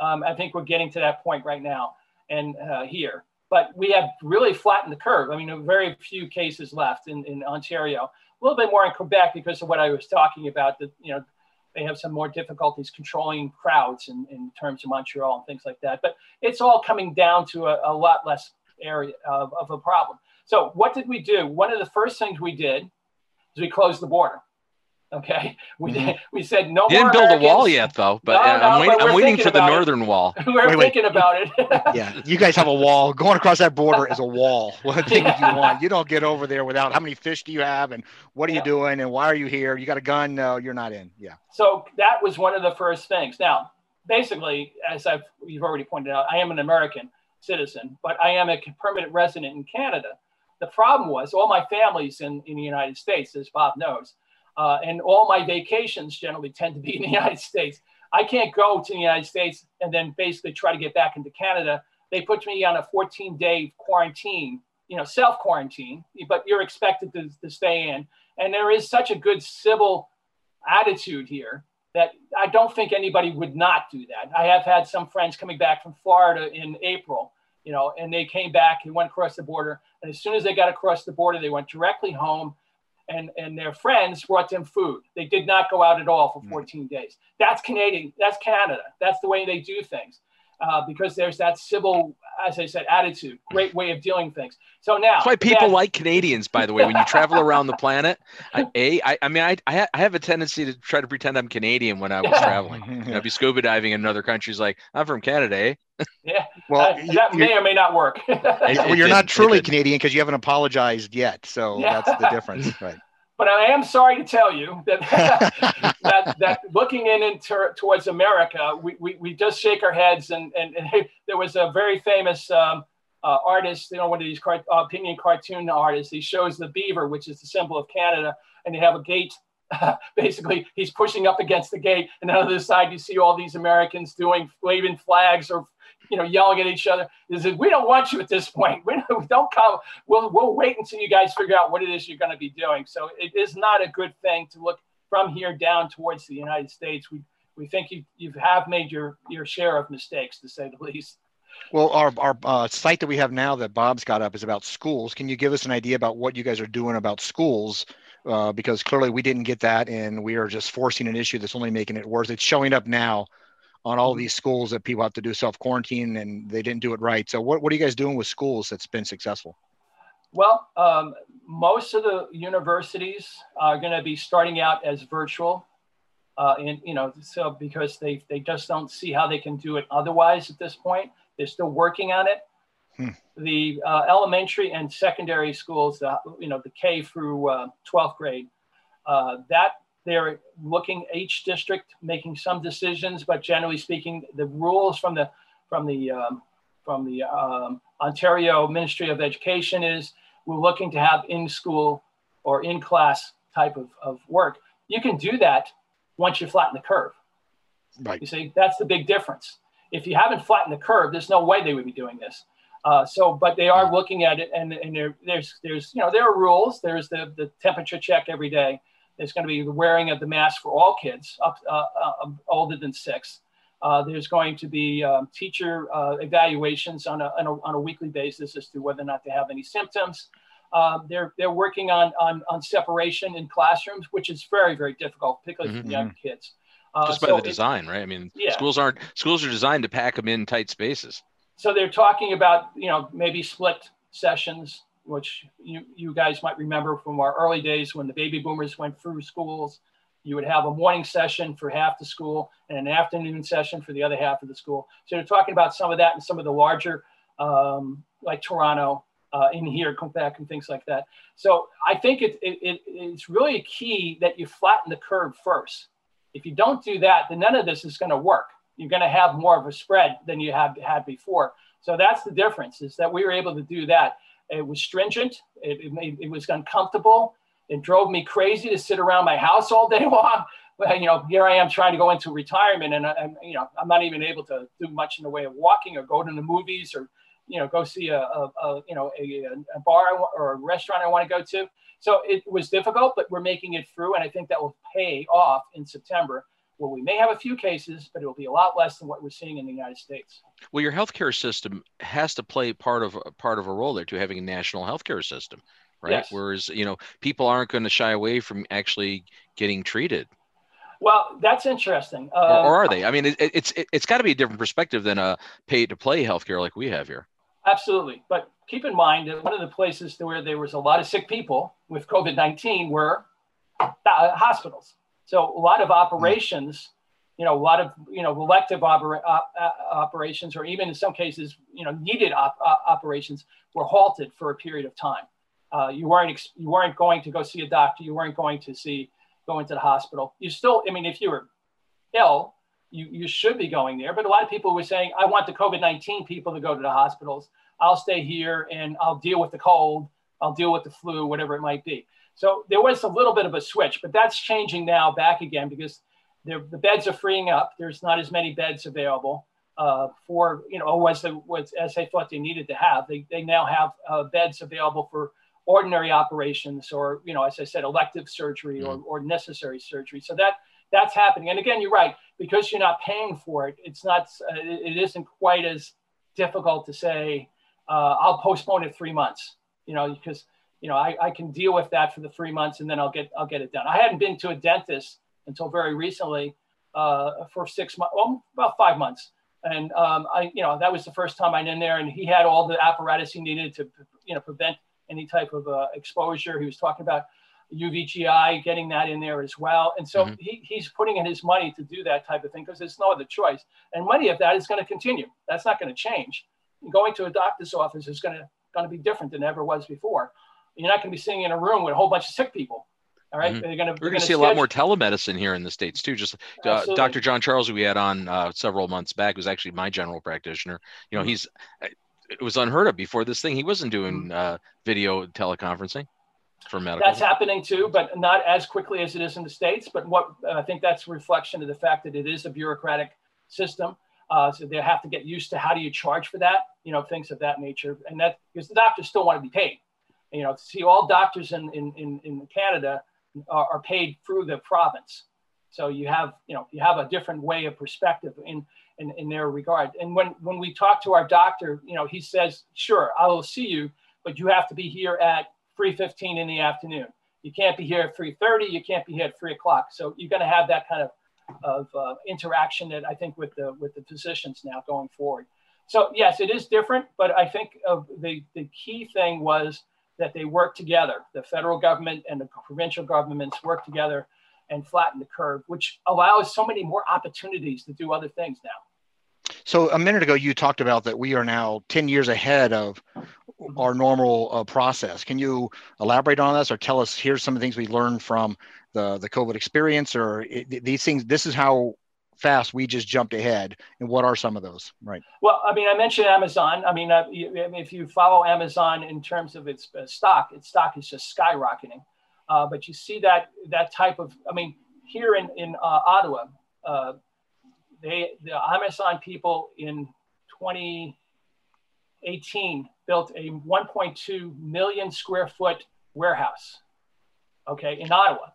Um, I think we're getting to that point right now and uh, here, but we have really flattened the curve. I mean, very few cases left in, in Ontario. A little bit more in Quebec because of what I was talking about. That you know they have some more difficulties controlling crowds in, in terms of Montreal and things like that. But it's all coming down to a, a lot less area of, of, a problem. So what did we do? One of the first things we did is we closed the border. Okay, we mm-hmm. we said no. You didn't build Americans. a wall yet, though. But no, no, I'm, wait, I'm waiting for the northern it. wall. [LAUGHS] We're wait, thinking wait. about it. [LAUGHS] yeah, you guys have a wall. [LAUGHS] Going across that border is a wall. What thing yeah. you want? You don't get over there without. How many fish do you have? And what are yeah. you doing? And why are you here? You got a gun? No, you're not in. Yeah. So that was one of the first things. Now, basically, as I've you've already pointed out, I am an American citizen, but I am a permanent resident in Canada. The problem was all my family's in, in the United States, as Bob knows. Uh, and all my vacations generally tend to be in the [LAUGHS] United States. I can't go to the United States and then basically try to get back into Canada. They put me on a 14 day quarantine, you know, self quarantine, but you're expected to, to stay in. And there is such a good civil attitude here that I don't think anybody would not do that. I have had some friends coming back from Florida in April you know, and they came back and went across the border. And as soon as they got across the border, they went directly home and, and their friends brought them food. They did not go out at all for hmm. 14 days. That's Canadian. That's Canada. That's the way they do things uh, because there's that civil, as I said, attitude, great way of dealing things. So now that's why people that, like Canadians, by the way, when you travel [LAUGHS] around the planet. I, a, I, I mean, I, I, have a tendency to try to pretend I'm Canadian when I was yeah. traveling. You know, I'd be scuba diving in another countries, like I'm from Canada, eh? [LAUGHS] Yeah. Well, uh, you, that may or may not work. [LAUGHS] well, you're not truly Canadian because you haven't apologized yet. So yeah. that's the difference, right? But I am sorry to tell you that [LAUGHS] that, that looking in into, towards America, we, we, we just shake our heads. And, and, and [LAUGHS] there was a very famous um, uh, artist, you know, one of these cart- opinion cartoon artists. He shows the beaver, which is the symbol of Canada, and they have a gate. [LAUGHS] basically, he's pushing up against the gate, and on the other side, you see all these Americans doing waving flags or you know, yelling at each other. Is that we don't want you at this point. We don't come. We'll we'll wait until you guys figure out what it is you're going to be doing. So it is not a good thing to look from here down towards the United States. We we think you you have made your your share of mistakes, to say the least. Well, our our uh, site that we have now that Bob's got up is about schools. Can you give us an idea about what you guys are doing about schools? Uh, because clearly we didn't get that, and we are just forcing an issue that's only making it worse. It's showing up now on all these schools that people have to do self quarantine and they didn't do it right. So what, what are you guys doing with schools that's been successful? Well, um, most of the universities are going to be starting out as virtual Uh, and you know, so because they they just don't see how they can do it otherwise at this point. They're still working on it. Hmm. The uh, elementary and secondary schools, uh, you know, the K through 12th grade, uh, that they're looking each district making some decisions, but generally speaking, the rules from the from the um, from the um, Ontario Ministry of Education is we're looking to have in school or in class type of, of work. You can do that once you flatten the curve. Right. You see, that's the big difference. If you haven't flattened the curve, there's no way they would be doing this. Uh, so, but they are looking at it, and, and there, there's there's you know there are rules. There's the the temperature check every day. There's going to be the wearing of the mask for all kids up uh, uh, older than six. Uh, there's going to be um, teacher uh, evaluations on a, on a, on, a, weekly basis as to whether or not they have any symptoms. Um, they're, they're working on, on, on separation in classrooms, which is very, very difficult, particularly mm-hmm. for young mm-hmm. kids. Uh, Just by so the design, it, right? I mean, yeah. schools aren't schools are designed to pack them in tight spaces. So they're talking about, you know, maybe split sessions, which you, you guys might remember from our early days when the baby boomers went through schools you would have a morning session for half the school and an afternoon session for the other half of the school. So they're talking about some of that and some of the larger, um, like Toronto, uh, in here, Quebec, and things like that. So I think it, it, it, it's really a key that you flatten the curve first. If you don't do that, then none of this is going to work. You're going to have more of a spread than you have had before. So that's the difference is that we were able to do that. It was stringent. It, it, made, it was uncomfortable. It drove me crazy to sit around my house all day [LAUGHS] long. But, you know, here I am trying to go into retirement and, and you know, I'm not even able to do much in the way of walking or go to the movies or, you know, go see a, a, a you know, a, a bar or a restaurant I want to go to. So it was difficult, but we're making it through. And I think that will pay off in September where we may have a few cases, but it will be a lot less than what we're seeing in the United States. Well, your healthcare system has to play part of part of a role there to having a national healthcare system right? Yes. Whereas, you know, people aren't going to shy away from actually getting treated. Well, that's interesting. Um, or, or, are they? I mean, it, it's it, has got to be a different perspective than a pay to play healthcare like we have here. Absolutely, but keep in mind that one of the places where there was a lot of sick people with COVID nineteen were uh, hospitals. So a lot of operations, you know, a lot of you know elective opera, op, uh, operations, or even in some cases, you know, needed op, uh, operations were halted for a period of time. Uh, you weren't ex- you weren't going to go see a doctor. You weren't going to see go into the hospital. You still, I mean, if you were ill, you you should be going there. But a lot of people were saying, I want the COVID nineteen people to go to the hospitals. I'll stay here and I'll deal with the cold. I'll deal with the flu, whatever it might be. So there was a little bit of a switch, but that's changing now back again because the beds are freeing up. There's not as many beds available uh, for, you know, as they, as they thought they needed to have. They, they now have uh, beds available for ordinary operations or, you know, as I said, elective surgery or, mm. or necessary surgery. So that that's happening. And again, you're right, because you're not paying for it, it's not, uh, it isn't quite as difficult to say, uh, I'll postpone it three months, you know, because, you know, I, I can deal with that for the three months and then I'll get, I'll get it done. I hadn't been to a dentist until very recently uh, for six months, well, about five months. And um, I, you know, that was the first time I went in there and he had all the apparatus he needed to, you know, prevent any type of uh, exposure. He was talking about UVGI, getting that in there as well. And so mm-hmm. he, he's putting in his money to do that type of thing because there's no other choice. And money of that is going to continue. That's not going to change. Going to a doctor's office is going to going to be different than ever was before. You're not going to be sitting in a room with a whole bunch of sick people. All right? mm-hmm. gonna, We're going to see a lot more telemedicine here in the states too. Just uh, Dr. John Charles, who we had on uh, several months back, was actually my general practitioner. You know, mm-hmm. he's it was unheard of before this thing. He wasn't doing mm. uh, video teleconferencing for medical. That's happening too, but not as quickly as it is in the states. But what I think that's a reflection of the fact that it is a bureaucratic system. Uh, so they have to get used to how do you charge for that, you know, things of that nature, and that because the doctors still want to be paid. You know, see, all doctors in in in, Canada are, are paid through the province. So you have, you know, you have a different way of perspective in, in, in their regard. And when, when we talk to our doctor, you know, he says, sure, I will see you, but you have to be here at 3.15 in the afternoon. You can't be here at 3.30. You can't be here at three o'clock. So you're going to have that kind of, of uh, interaction that I think with the, with the physicians now going forward. So yes, it is different, but I think of the, the key thing was that they work together. The federal government and the provincial governments work together and flatten the curve, which allows so many more opportunities to do other things now. So a minute ago, you talked about that we are now 10 years ahead of our normal uh, process. Can you elaborate on this or tell us here's some of the things we learned from the, the COVID experience or it, these things, this is how fast we just jumped ahead. And what are some of those? Right. Well i mean i mentioned amazon. I mean, uh, if you follow amazon in terms of its uh, stock its stock is just skyrocketing. Uh, but you see that that type of i mean here in in uh, ottawa uh, they the amazon people in 2018 built a 1.2 million square foot warehouse okay in ottawa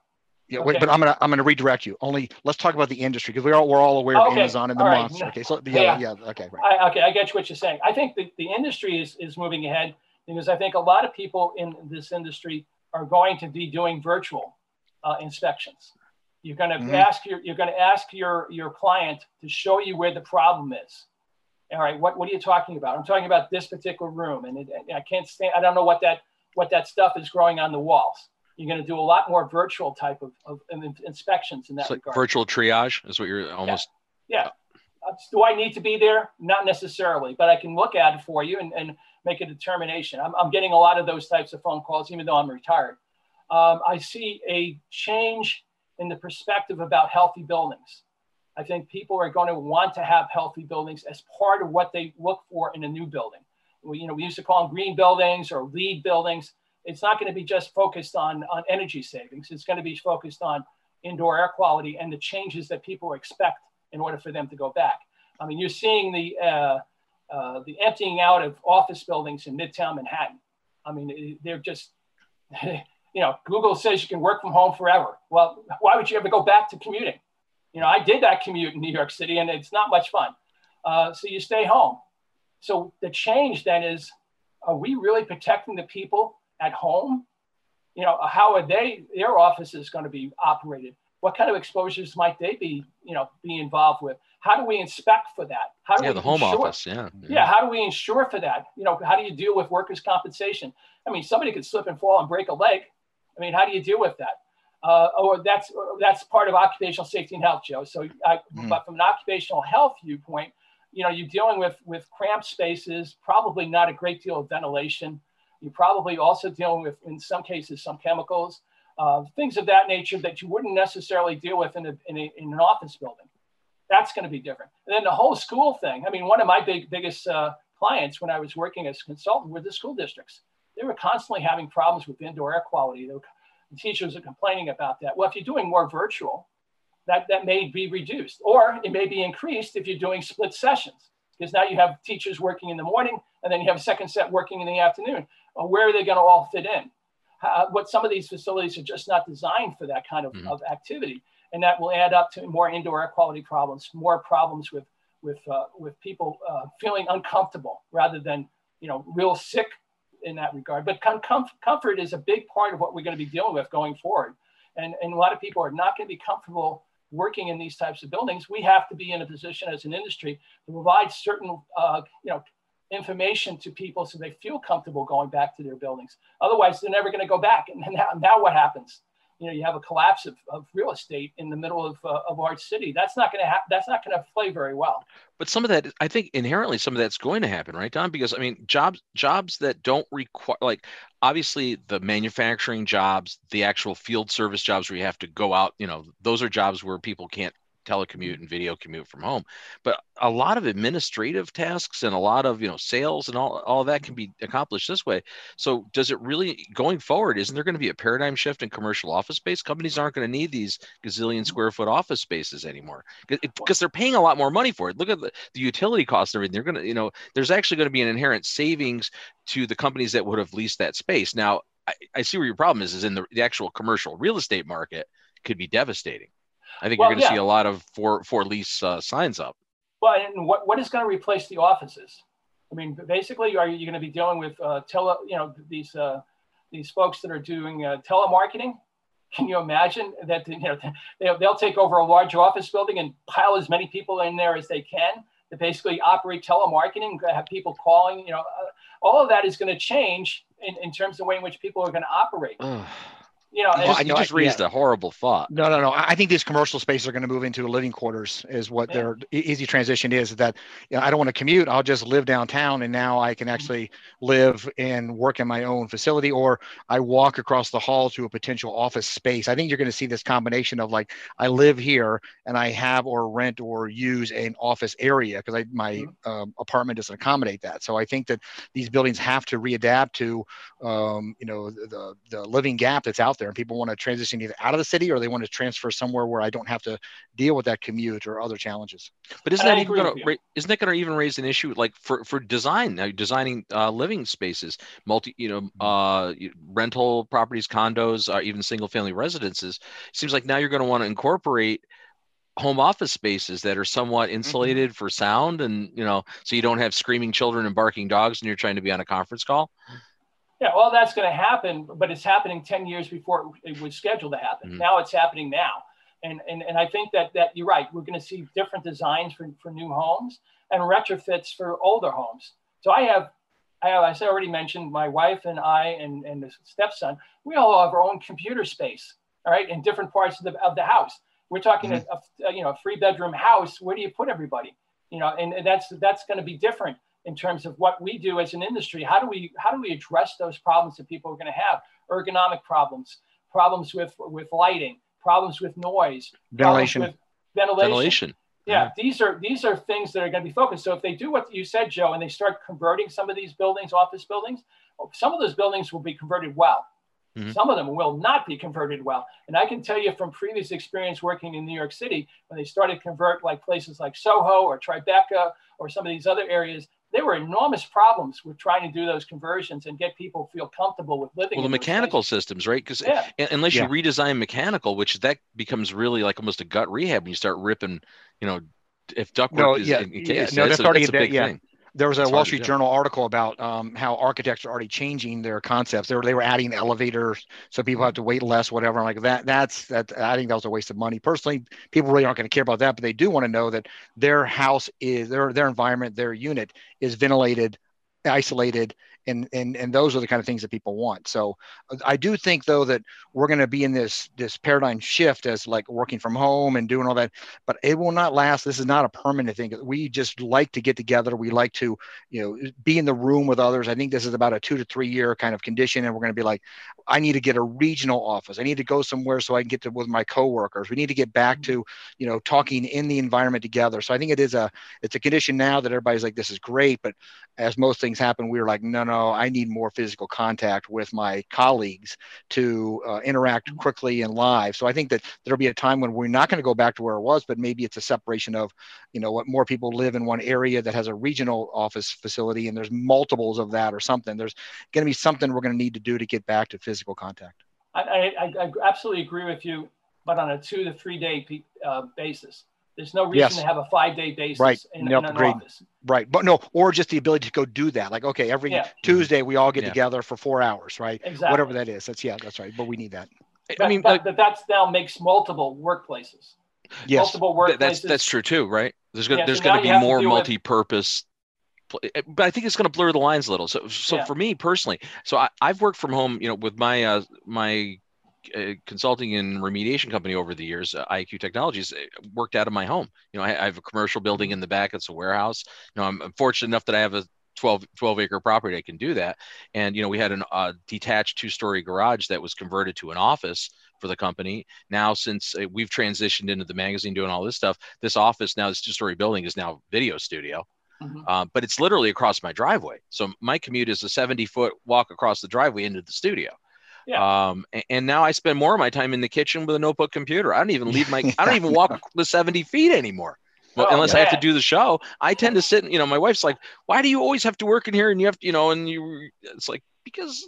yeah, okay. wait, but I'm gonna I'm gonna redirect you. Only let's talk about the industry because we're all we're all aware of okay. Amazon and the all monster. Okay, so yeah, yeah, yeah okay, right. I, okay, I get what you're saying. I think the, the industry is is moving ahead because I think a lot of people in this industry are going to be doing virtual uh, inspections. You're going to mm-hmm. ask your you're going to ask your your client to show you where the problem is. All right, what what are you talking about? I'm talking about this particular room, and it, I can't stand. I don't know what that what that stuff is growing on the walls you're going to do a lot more virtual type of, of inspections in that so regard. Virtual triage is what you're almost. Yeah. yeah. Do I need to be there? Not necessarily, but I can look at it for you and, and make a determination. I'm, I'm getting a lot of those types of phone calls, even though I'm retired. Um, I see a change in the perspective about healthy buildings. I think people are going to want to have healthy buildings as part of what they look for in a new building. We, you know, we used to call them green buildings or LEED buildings it's not going to be just focused on, on energy savings. It's going to be focused on indoor air quality and the changes that people expect in order for them to go back. I mean, you're seeing the, uh, uh, the emptying out of office buildings in Midtown Manhattan. I mean, they're just, [LAUGHS] you know, Google says you can work from home forever. Well, why would you ever go back to commuting? You know, I did that commute in New York City and it's not much fun. Uh, so you stay home. So the change then is, are we really protecting the people at home? You know, how are they, their offices going to be operated? What kind of exposures might they be, you know, be involved with? How do we inspect for that? How do yeah, we the home ensure? office, yeah, yeah. Yeah, how do we ensure for that? You know, how do you deal with workers' compensation? I mean, somebody could slip and fall and break a leg. I mean, how do you deal with that? Uh, or that's that's part of occupational safety and health, Joe. So, I, mm. but from an occupational health viewpoint, you know, you're dealing with with cramped spaces, probably not a great deal of ventilation. You're probably also dealing with, in some cases, some chemicals, uh, things of that nature that you wouldn't necessarily deal with in, a, in, a, in an office building. That's going to be different. And then the whole school thing. I mean, one of my big biggest uh, clients when I was working as a consultant were the school districts. They were constantly having problems with indoor air quality. Were, the teachers are complaining about that. Well, if you're doing more virtual, that, that may be reduced, or it may be increased if you're doing split sessions, because now you have teachers working in the morning and then you have a second set working in the afternoon. Where are they going to all fit in? Uh, what some of these facilities are just not designed for that kind of, mm-hmm. of activity, and that will add up to more indoor air quality problems, more problems with with uh, with people uh, feeling uncomfortable rather than you know real sick in that regard. But com- comfort is a big part of what we're going to be dealing with going forward, and and a lot of people are not going to be comfortable working in these types of buildings. We have to be in a position as an industry to provide certain uh, you know information to people so they feel comfortable going back to their buildings. Otherwise, they're never going to go back. And now, [LAUGHS] now what happens? You know, you have a collapse of, of real estate in the middle of, uh, of our city. That's not going to happen. That's not going to play very well. But some of that, I think, inherently, some of that's going to happen, right, Don? Because I mean, jobs jobs that don't require, like, obviously, the manufacturing jobs, the actual field service jobs where you have to go out, you know, those are jobs where people can't telecommute and video commute from home. But a lot of administrative tasks and a lot of you know sales and all, all that can be accomplished this way. So does it really going forward isn't there going to be a paradigm shift in commercial office space? Companies aren't going to need these gazillion mm-hmm. square foot office spaces anymore because they're paying a lot more money for it. Look at the, the utility costs and everything. They're going to you know there's actually going to be an inherent savings to the companies that would have leased that space. Now I, I see where your problem is is in the, the actual commercial real estate market could be devastating I think well, you're going to yeah. see a lot of for for lease uh, signs up. Well, and what, what is going to replace the offices? I mean, basically, are you going to be dealing with uh, tele, you know, these uh, these folks that are doing uh, telemarketing? Can you imagine that you know [LAUGHS] they'll, they'll take over a large office building and pile as many people in there as they can to basically operate telemarketing, have people calling, you know, uh, all of that is going to change in, in terms of the way in which people are going to operate you know, just, you just raised yeah. a horrible thought. No, no, no. I think these commercial spaces are going to move into living quarters. Is what yeah. their easy transition is. That you know, I don't want to commute. I'll just live downtown, and now I can mm-hmm. actually live and work in my own facility, or I walk across the hall to a potential office space. I think you're going to see this combination of like I live here and I have or rent or use an office area because my mm-hmm. um, apartment doesn't accommodate that. So I think that these buildings have to readapt to um, you know the the living gap that's out there, and people want to transition either out of the city or they want to transfer somewhere where I don't have to deal with that commute or other challenges. But isn't that even going to isn't that going to even raise an issue like for for design now designing uh, living spaces, multi you know mm-hmm. uh, rental properties, condos, uh, even single family residences? It seems like now you're going to want to incorporate home office spaces that are somewhat mm-hmm. insulated mm-hmm. for sound and you know so you don't have screaming children and barking dogs and you're trying to be on a conference call yeah, all that's going to happen, but it's happening 10 years before it was scheduled to happen. Mm-hmm. Now it's happening now. And, and, and I think that, that you're right. We're going to see different designs for, for new homes and retrofits for older homes. So I have, I have, as I already mentioned, my wife and I and, and the stepson, we all have our own computer space, all right, in different parts of the, of the house. We're talking mm-hmm. a, a, you know, a three bedroom house. Where do you put everybody? You know, and, and that's, that's going to be different in terms of what we do as an industry. How do we how do we address those problems that people are going to have? Ergonomic problems, problems with with lighting, problems with noise, ventilation, with ventilation. ventilation. Yeah, these are these are things that are going to be focused. So if they do what you said, Joe, and they start converting some of these buildings, office buildings, some of those buildings will be converted well. Mm-hmm. Some of them will not be converted well. And I can tell you from previous experience working in New York City, when they started convert like places like Soho or Tribeca or some of these other areas, there were enormous problems with trying to do those conversions and get people feel comfortable with living. Well, the mechanical systems, right? Because yeah. unless you redesign mechanical, which that becomes really like almost a gut rehab, and you start ripping, you know, if ductwork no, is yeah, in case, yeah, no, that's, that's, a, that's a big yeah. thing there was a Wall Street Journal article about um, how architects are already changing their concepts. They were they were adding elevators so people have to wait less, whatever. like that. That's that. I think that was a waste of money. Personally, people really aren't going to care about that, but they do want to know that their house is their their environment, their unit is ventilated, isolated, and and and those are the kind of things that people want. So i do think though that we're going to be in this this paradigm shift as like working from home and doing all that but it will not last. This is not a permanent thing. We just like to get together. We like to you know be in the room with others. I think this is about a two to three year kind of condition and we're going to be like i need to get a regional office. I need to go somewhere so i can get to with my coworkers. We need to get back mm-hmm. to you know talking in the environment together. So i think it is a it's a condition now that everybody's like this is great but as most things happen we were like no no know, I need more physical contact with my colleagues to uh, interact mm-hmm. quickly and live. So I think that there'll be a time when we're not going to go back to where it was, but maybe it's a separation of, you know, what more people live in one area that has a regional office facility and there's multiples of that or something. There's going to be something we're going to need to do to get back to physical contact. I, I, I absolutely agree with you, but on a two to three day uh, basis. There's no reason yes. to have a five day basis right. in, in an great. office. Right. But no, or just the ability to go do that. Like, okay, every yeah. Tuesday we all get yeah. together for four hours, right? Exactly. Whatever that is. That's yeah, that's right. But we need that. But, I mean, but, but that's now makes multiple workplaces. Yes. Multiple workplaces. That's that's true too, right? There's gonna yeah, there's so gonna be more multi-purpose eh, but I think it's going to blur the lines a little. So, so yeah. for me personally, so I, have worked from home, you know, with my uh, my consulting and remediation company over the years, uh, IAQ Technologies, uh, worked out of my home. You know, I, I, have a commercial building in the back. It's a warehouse. You know, I'm, I'm fortunate enough that I have a 12, 12 acre property. I can do that. And, you know, we had a uh, detached two story garage that was converted to an office for the company. Now, since uh, we've transitioned into the magazine doing all this stuff, this office now, this two story building is now video studio. Mm-hmm. Uh, but it's literally across my driveway. So my commute is a 70 foot walk across the driveway into the studio. Yeah. Um, and, now I spend more of my time in the kitchen with a notebook computer. I don't even leave my, I don't even [LAUGHS] walk the 70 feet anymore. Well, oh, unless I have to do the show, I tend to sit. You know, my wife's like, "Why do you always have to work in here?" And you have to, you know, and you. It's like because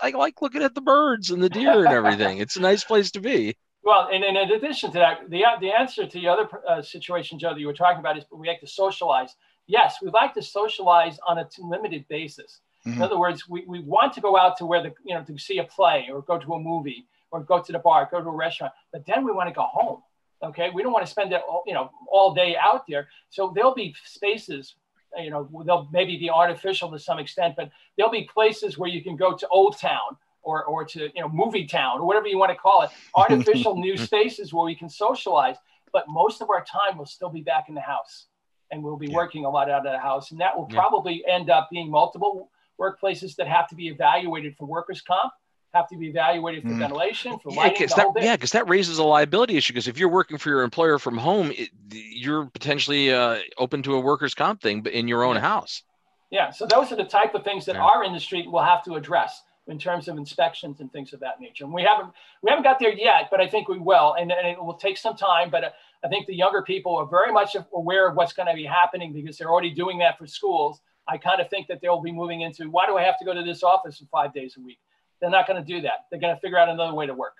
I like looking at the birds and the deer and everything. it's a nice place to be. Well, and, and in addition to that, the the answer to the other uh, situation, Joe, that you were talking about is we like to socialize. Yes, we like to socialize on a limited basis. Mm-hmm. In other words, we, we want to go out to where the, you know, to see a play or go to a movie or go to the bar, go to a restaurant, but then we want to go home. Okay. We don't want to spend it, all, you know, all day out there. So there'll be spaces, you know, they'll maybe be artificial to some extent, but there'll be places where you can go to Old Town or, or to you know movie town or whatever you want to call it [LAUGHS] artificial new spaces where we can socialize but most of our time will still be back in the house and we'll be yeah. working a lot out of the house and that will yeah. probably end up being multiple workplaces that have to be evaluated for workers comp have to be evaluated for mm. ventilation for lighting. Yeah, because that, yeah, that raises a liability issue. Because if you're working for your employer from home, it, you're potentially uh, open to a workers' comp thing, but in your own house. Yeah, so those are the type of things that yeah. our industry will have to address in terms of inspections and things of that nature. And we haven't we haven't got there yet, but I think we will, and, and it will take some time. But uh, I think the younger people are very much aware of what's going to be happening because they're already doing that for schools. I kind of think that they'll be moving into why do I have to go to this office five days a week? They're not going to do that. They're going to figure out another way to work.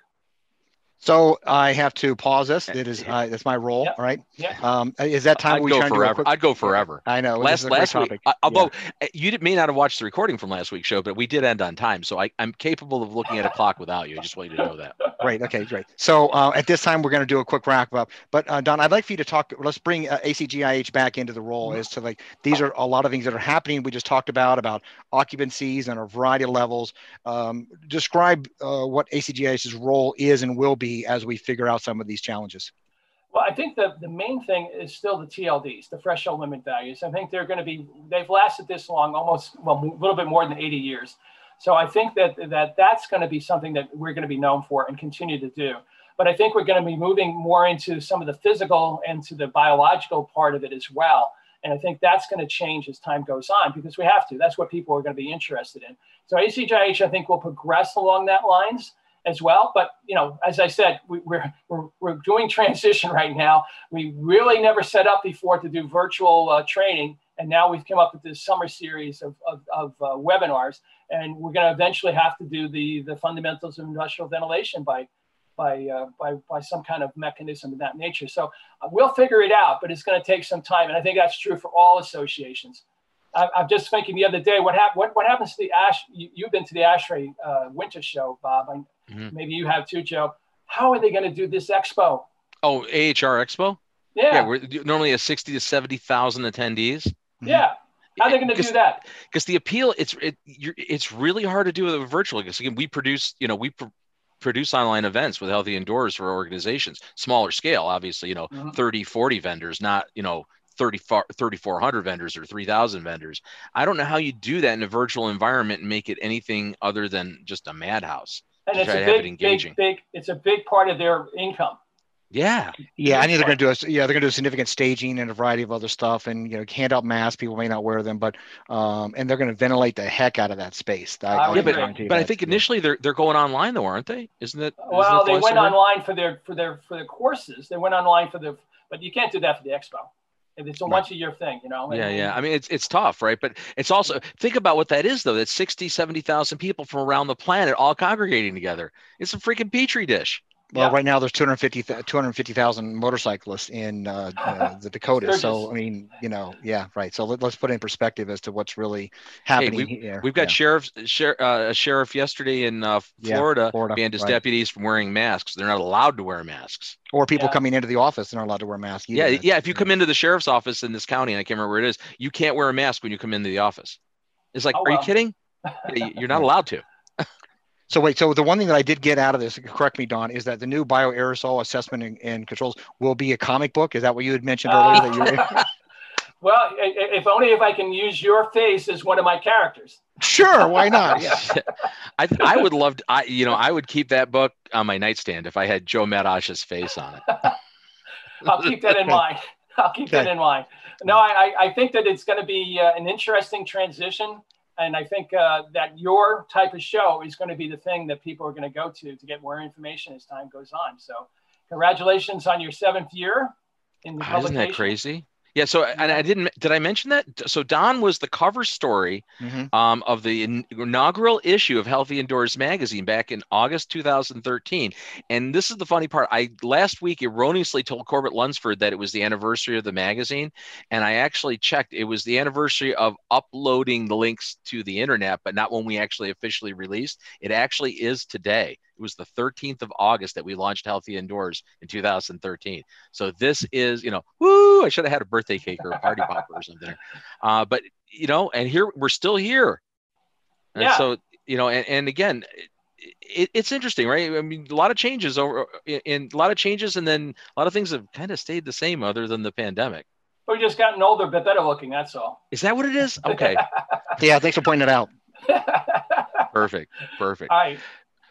So I have to pause this. It is uh, that's my role, yep. right? Yeah. Um, is that time I'd we go forever? Quick... I'd go forever. I know. Last last week, I, although yeah. you may not have watched the recording from last week's show, but we did end on time, so I, I'm capable of looking at a clock without you. I just want you to know that. Great. Okay. Great. So uh, at this time, we're going to do a quick wrap up. But uh, Don, I'd like for you to talk. Let's bring uh, ACGIH back into the role as to like these are a lot of things that are happening. We just talked about about occupancies and a variety of levels. Um, describe uh, what ACGIH's role is and will be as we figure out some of these challenges? Well, I think the, the main thing is still the TLVs, the threshold limit values. I think they're going to be, they've lasted this long, almost, well, a little bit more than 80 years. So I think that, that that's going to be something that we're going to be known for and continue to do. But I think we're going to be moving more into some of the physical and to the biological part of it as well. And I think that's going to change as time goes on because we have to. That's what people are going to be interested in. So ACGIH, I think, will progress along that lines as well. But you know, as I said, we, are we're, we're doing transition [LAUGHS] right now. We really never set up before to do virtual uh, training, and now we've come up with this summer series of, of, of uh, webinars, and we're going to eventually have to do the the fundamentals of industrial ventilation by by, uh, by, by some kind of mechanism of that nature. So uh, we'll figure it out, but it's going to take some time. And I think that's true for all associations. I, am just thinking the other day, what, hap- what, what happens to the ASH? You, have been to the ASHRAE uh, winter show, Bob. I, mm-hmm. Maybe you have too, Joe. How are they going to do this expo? Oh, AHR Expo? Yeah. Yeah, we're normally a 60 to 70,000 attendees. Yeah. How are they going to do that? Because the appeal, it's it, it's really hard to do with a virtual. Because again, we produce, you know, we pr- produce online events with Healthy Indoors for organizations, smaller scale, obviously, you know, mm-hmm. 30, 40 vendors, not, you know, 3,400 vendors or 3,000 vendors. I don't know how you do that in a virtual environment and make it anything other than just a madhouse. And it's a big, it big, big, it's a big part of their income. Yeah. Yeah. I think they're going to do a, yeah, they're going to do significant staging and a variety of other stuff and, you know, hand out masks. People may not wear them, but, um, and they're going to ventilate the heck out of that space. I, yeah, but, but I think initially they're, they're going online though, aren't they? Isn't it? Well, they went online for their, for their, for their courses. They went online for the, but you can't do that for the expo it's a right. once a year thing, you know? Yeah, yeah. I mean, it's it's tough, right? But it's also think about what that is, though. That's 60, 70,000 people from around the planet all congregating together. It's a freaking petri dish. Well, yeah. right now there's 250 250,000 motorcyclists in uh, uh, [LAUGHS] the Dakotas. so I mean, you know, yeah, right. So let, us put in perspective as to what's really happening hey, we, here. We've got yeah. sheriffs, sheriff, uh, a sheriff yesterday in uh, Florida, yeah, Florida banned his right. deputies from wearing masks. They're not allowed to wear masks. Or people coming into the office, they're not allowed to wear masks. Either. Yeah, yeah. If you come into the sheriff's office in this county, and I can't remember where it is, you can't wear a mask when you come into the office. It's like, oh, are you kidding? [LAUGHS] You're not allowed to. [LAUGHS] So wait, so the one thing that I did get out of this, correct me, Don, is that the new bioaerosol assessment and, and controls will be a comic book. Is that what you had mentioned earlier? Uh, that you [LAUGHS] well, if only if I can use your face as one of my characters. Sure, why not? [LAUGHS] Yeah. I, I would love to, I, you know, I would keep that book on my nightstand if I had Joe Medosh's face on it. [LAUGHS] I'll keep that in mind. I'll keep okay. that in mind. No, I, I think that it's going to be uh, an interesting transition and I think uh, that your type of show is going to be the thing that people are going to go to to get more information as time goes on. So, congratulations on your seventh year in the Isn't that crazy? Yeah. So, and I didn't, did I mention that? So, Don was the cover story mm-hmm. um, of the inaugural issue of Healthy Indoors magazine back in August 2013. And this is the funny part. I last week erroneously told Corbett Lunsford that it was the anniversary of the magazine. And I actually checked, it was the anniversary of uploading the links to the internet, but not when we actually officially released. It actually is today. It was the 13th of August that we launched Healthy Indoors in 2013. So this [LAUGHS] is, you know, woo! I should have had a birthday cake or a party popper or something. Uh, but you know, and here we're still here. And yeah. so you know, and, and again, it, it's interesting, right? I mean, a lot of changes over in a lot of changes, and then a lot of things have kind of stayed the same, other than the pandemic. We just gotten older, but better looking. That's all. Is that what it is? Okay. [LAUGHS] yeah, thanks for pointing it out. [LAUGHS] perfect. Perfect. All right.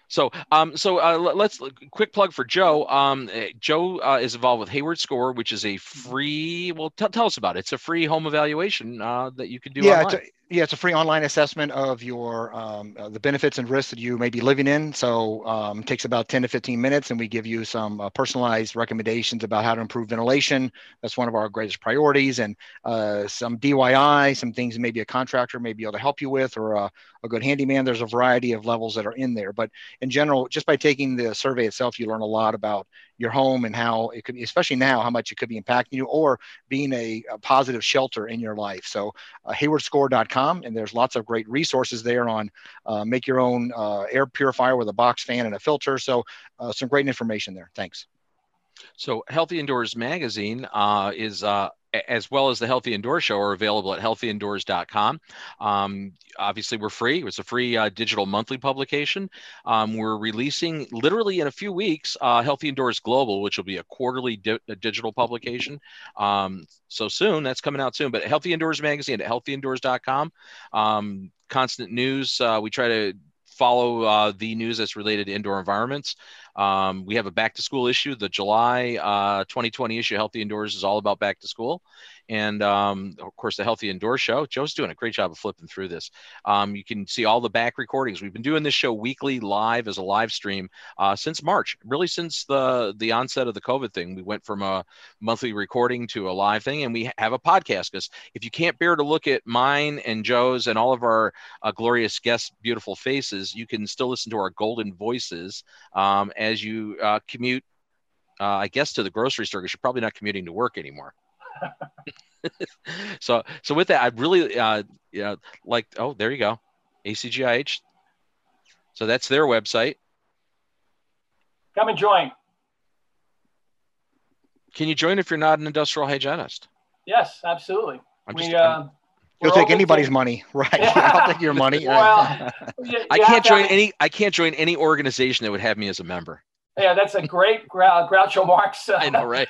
So, um, so uh, let's quick plug for Joe. Um, eh, Joe uh, is involved with Hayward Score, which is a free. Well, t- tell us about it. It's a free home evaluation uh, that you can do. Yeah, yeah, it's a free online assessment of your um, uh, the benefits and risks that you may be living in. So um, it takes about 10 to 15 minutes, and we give you some uh, personalized recommendations about how to improve ventilation. That's one of our greatest priorities, and uh, some DIY, some things maybe a contractor may be able to help you with, or a, a good handyman. There's a variety of levels that are in there, but in general, just by taking the survey itself, you learn a lot about your home and how it could especially now, how much it could be impacting you or being a, a positive shelter in your life. So, uh, haywardscore.com, and there's lots of great resources there on uh, make your own uh, air purifier with a box fan and a filter. So, uh, some great information there. Thanks. So, Healthy Indoors Magazine uh, is uh, as well as the Healthy Indoor Show are available at healthyindoors.com. Um, obviously, we're free. It's a free uh, digital monthly publication. Um, we're releasing literally in a few weeks uh, Healthy Indoors Global, which will be a quarterly di- digital publication. Um, so soon, that's coming out soon. But Healthy Indoors Magazine at healthyindoors.com. Um, constant news. Uh, we try to follow uh, the news that's related to indoor environments. Um, we have a back to school issue. The July uh, 2020 issue, Healthy Indoors, is all about back to school. And um, of course, the Healthy Indoor Show. Joe's doing a great job of flipping through this. Um, you can see all the back recordings. We've been doing this show weekly live as a live stream uh, since March, really since the, the onset of the COVID thing. We went from a monthly recording to a live thing, and we have a podcast because if you can't bear to look at mine and Joe's and all of our uh, glorious guests' beautiful faces, you can still listen to our golden voices um, as you uh, commute, uh, I guess, to the grocery store because you're probably not commuting to work anymore. [LAUGHS] so, so with that, I really, uh, you know, like, oh, there you go, ACGIH. So that's their website. Come and join. Can you join if you're not an industrial hygienist? Yes, absolutely. I'm just, we, uh, You'll take anybody's to... money, [LAUGHS] right? [LAUGHS] I'll take your money. [LAUGHS] well, I can't join any. I can't join any organization that would have me as a member. Yeah, that's a great Grou- Groucho Marx. I know, right?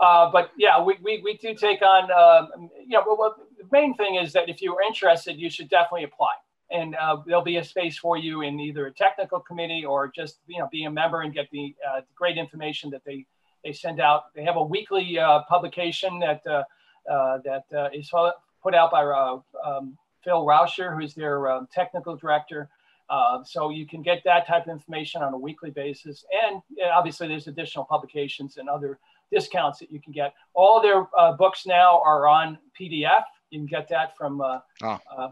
Uh, but yeah, we, we, we do take on. Uh, you know, well, well, the main thing is that if you are interested, you should definitely apply, and uh, there'll be a space for you in either a technical committee or just you know be a member and get the uh, great information that they they send out. They have a weekly uh, publication that uh, that is put out by uh, um, Phil Rauscher, who's their um, technical director. Uh, so you can get that type of information on a weekly basis. And obviously, there's additional publications and other discounts that you can get. All their uh, books now are on PDF. You can get that from, uh, oh. Uh,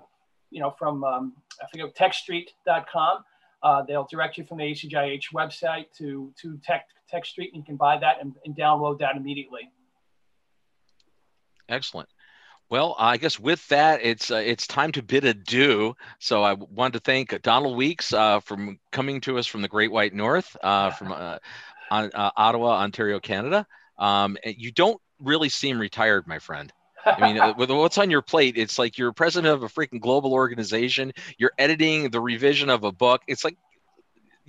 you know, from um, I forget TechStreet.com. Uh, they'll direct you from the ACGIH website to to Tech TechStreet, and you can buy that and, and download that immediately. Excellent. Well, I guess with that, it's uh, it's time to bid adieu. So I wanted to thank Donald Weekes uh, from coming to us from the Great White North, uh, [LAUGHS] from uh, uh, Ottawa, Ontario, Canada. Um, you don't really seem retired, my friend. I mean, uh, with what's on your plate, it's like you're president of a freaking global organization. You're editing the revision of a book. It's like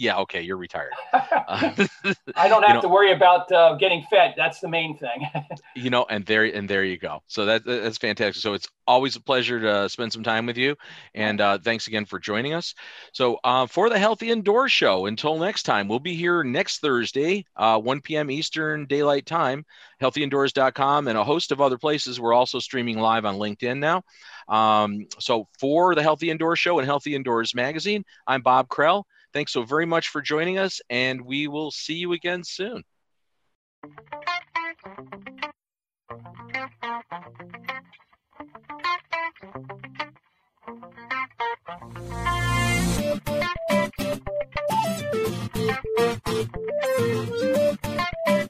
yeah, okay, you're retired. [LAUGHS] [LAUGHS] I don't have know, to worry about uh, getting fed. That's the main thing. [LAUGHS] you know, and there and there you go. So that that's fantastic. So it's always a pleasure to spend some time with you, and uh, thanks again for joining us. So uh, for the Healthy Indoor Show, until next time, we'll be here next Thursday, uh, 1 p.m. Eastern Daylight Time. HealthyIndoors.com and a host of other places. We're also streaming live on LinkedIn now. Um, so for the Healthy Indoor Show and Healthy Indoors Magazine, I'm Bob Krell. Thanks so very much for joining us, and we will see you again soon. Thank you.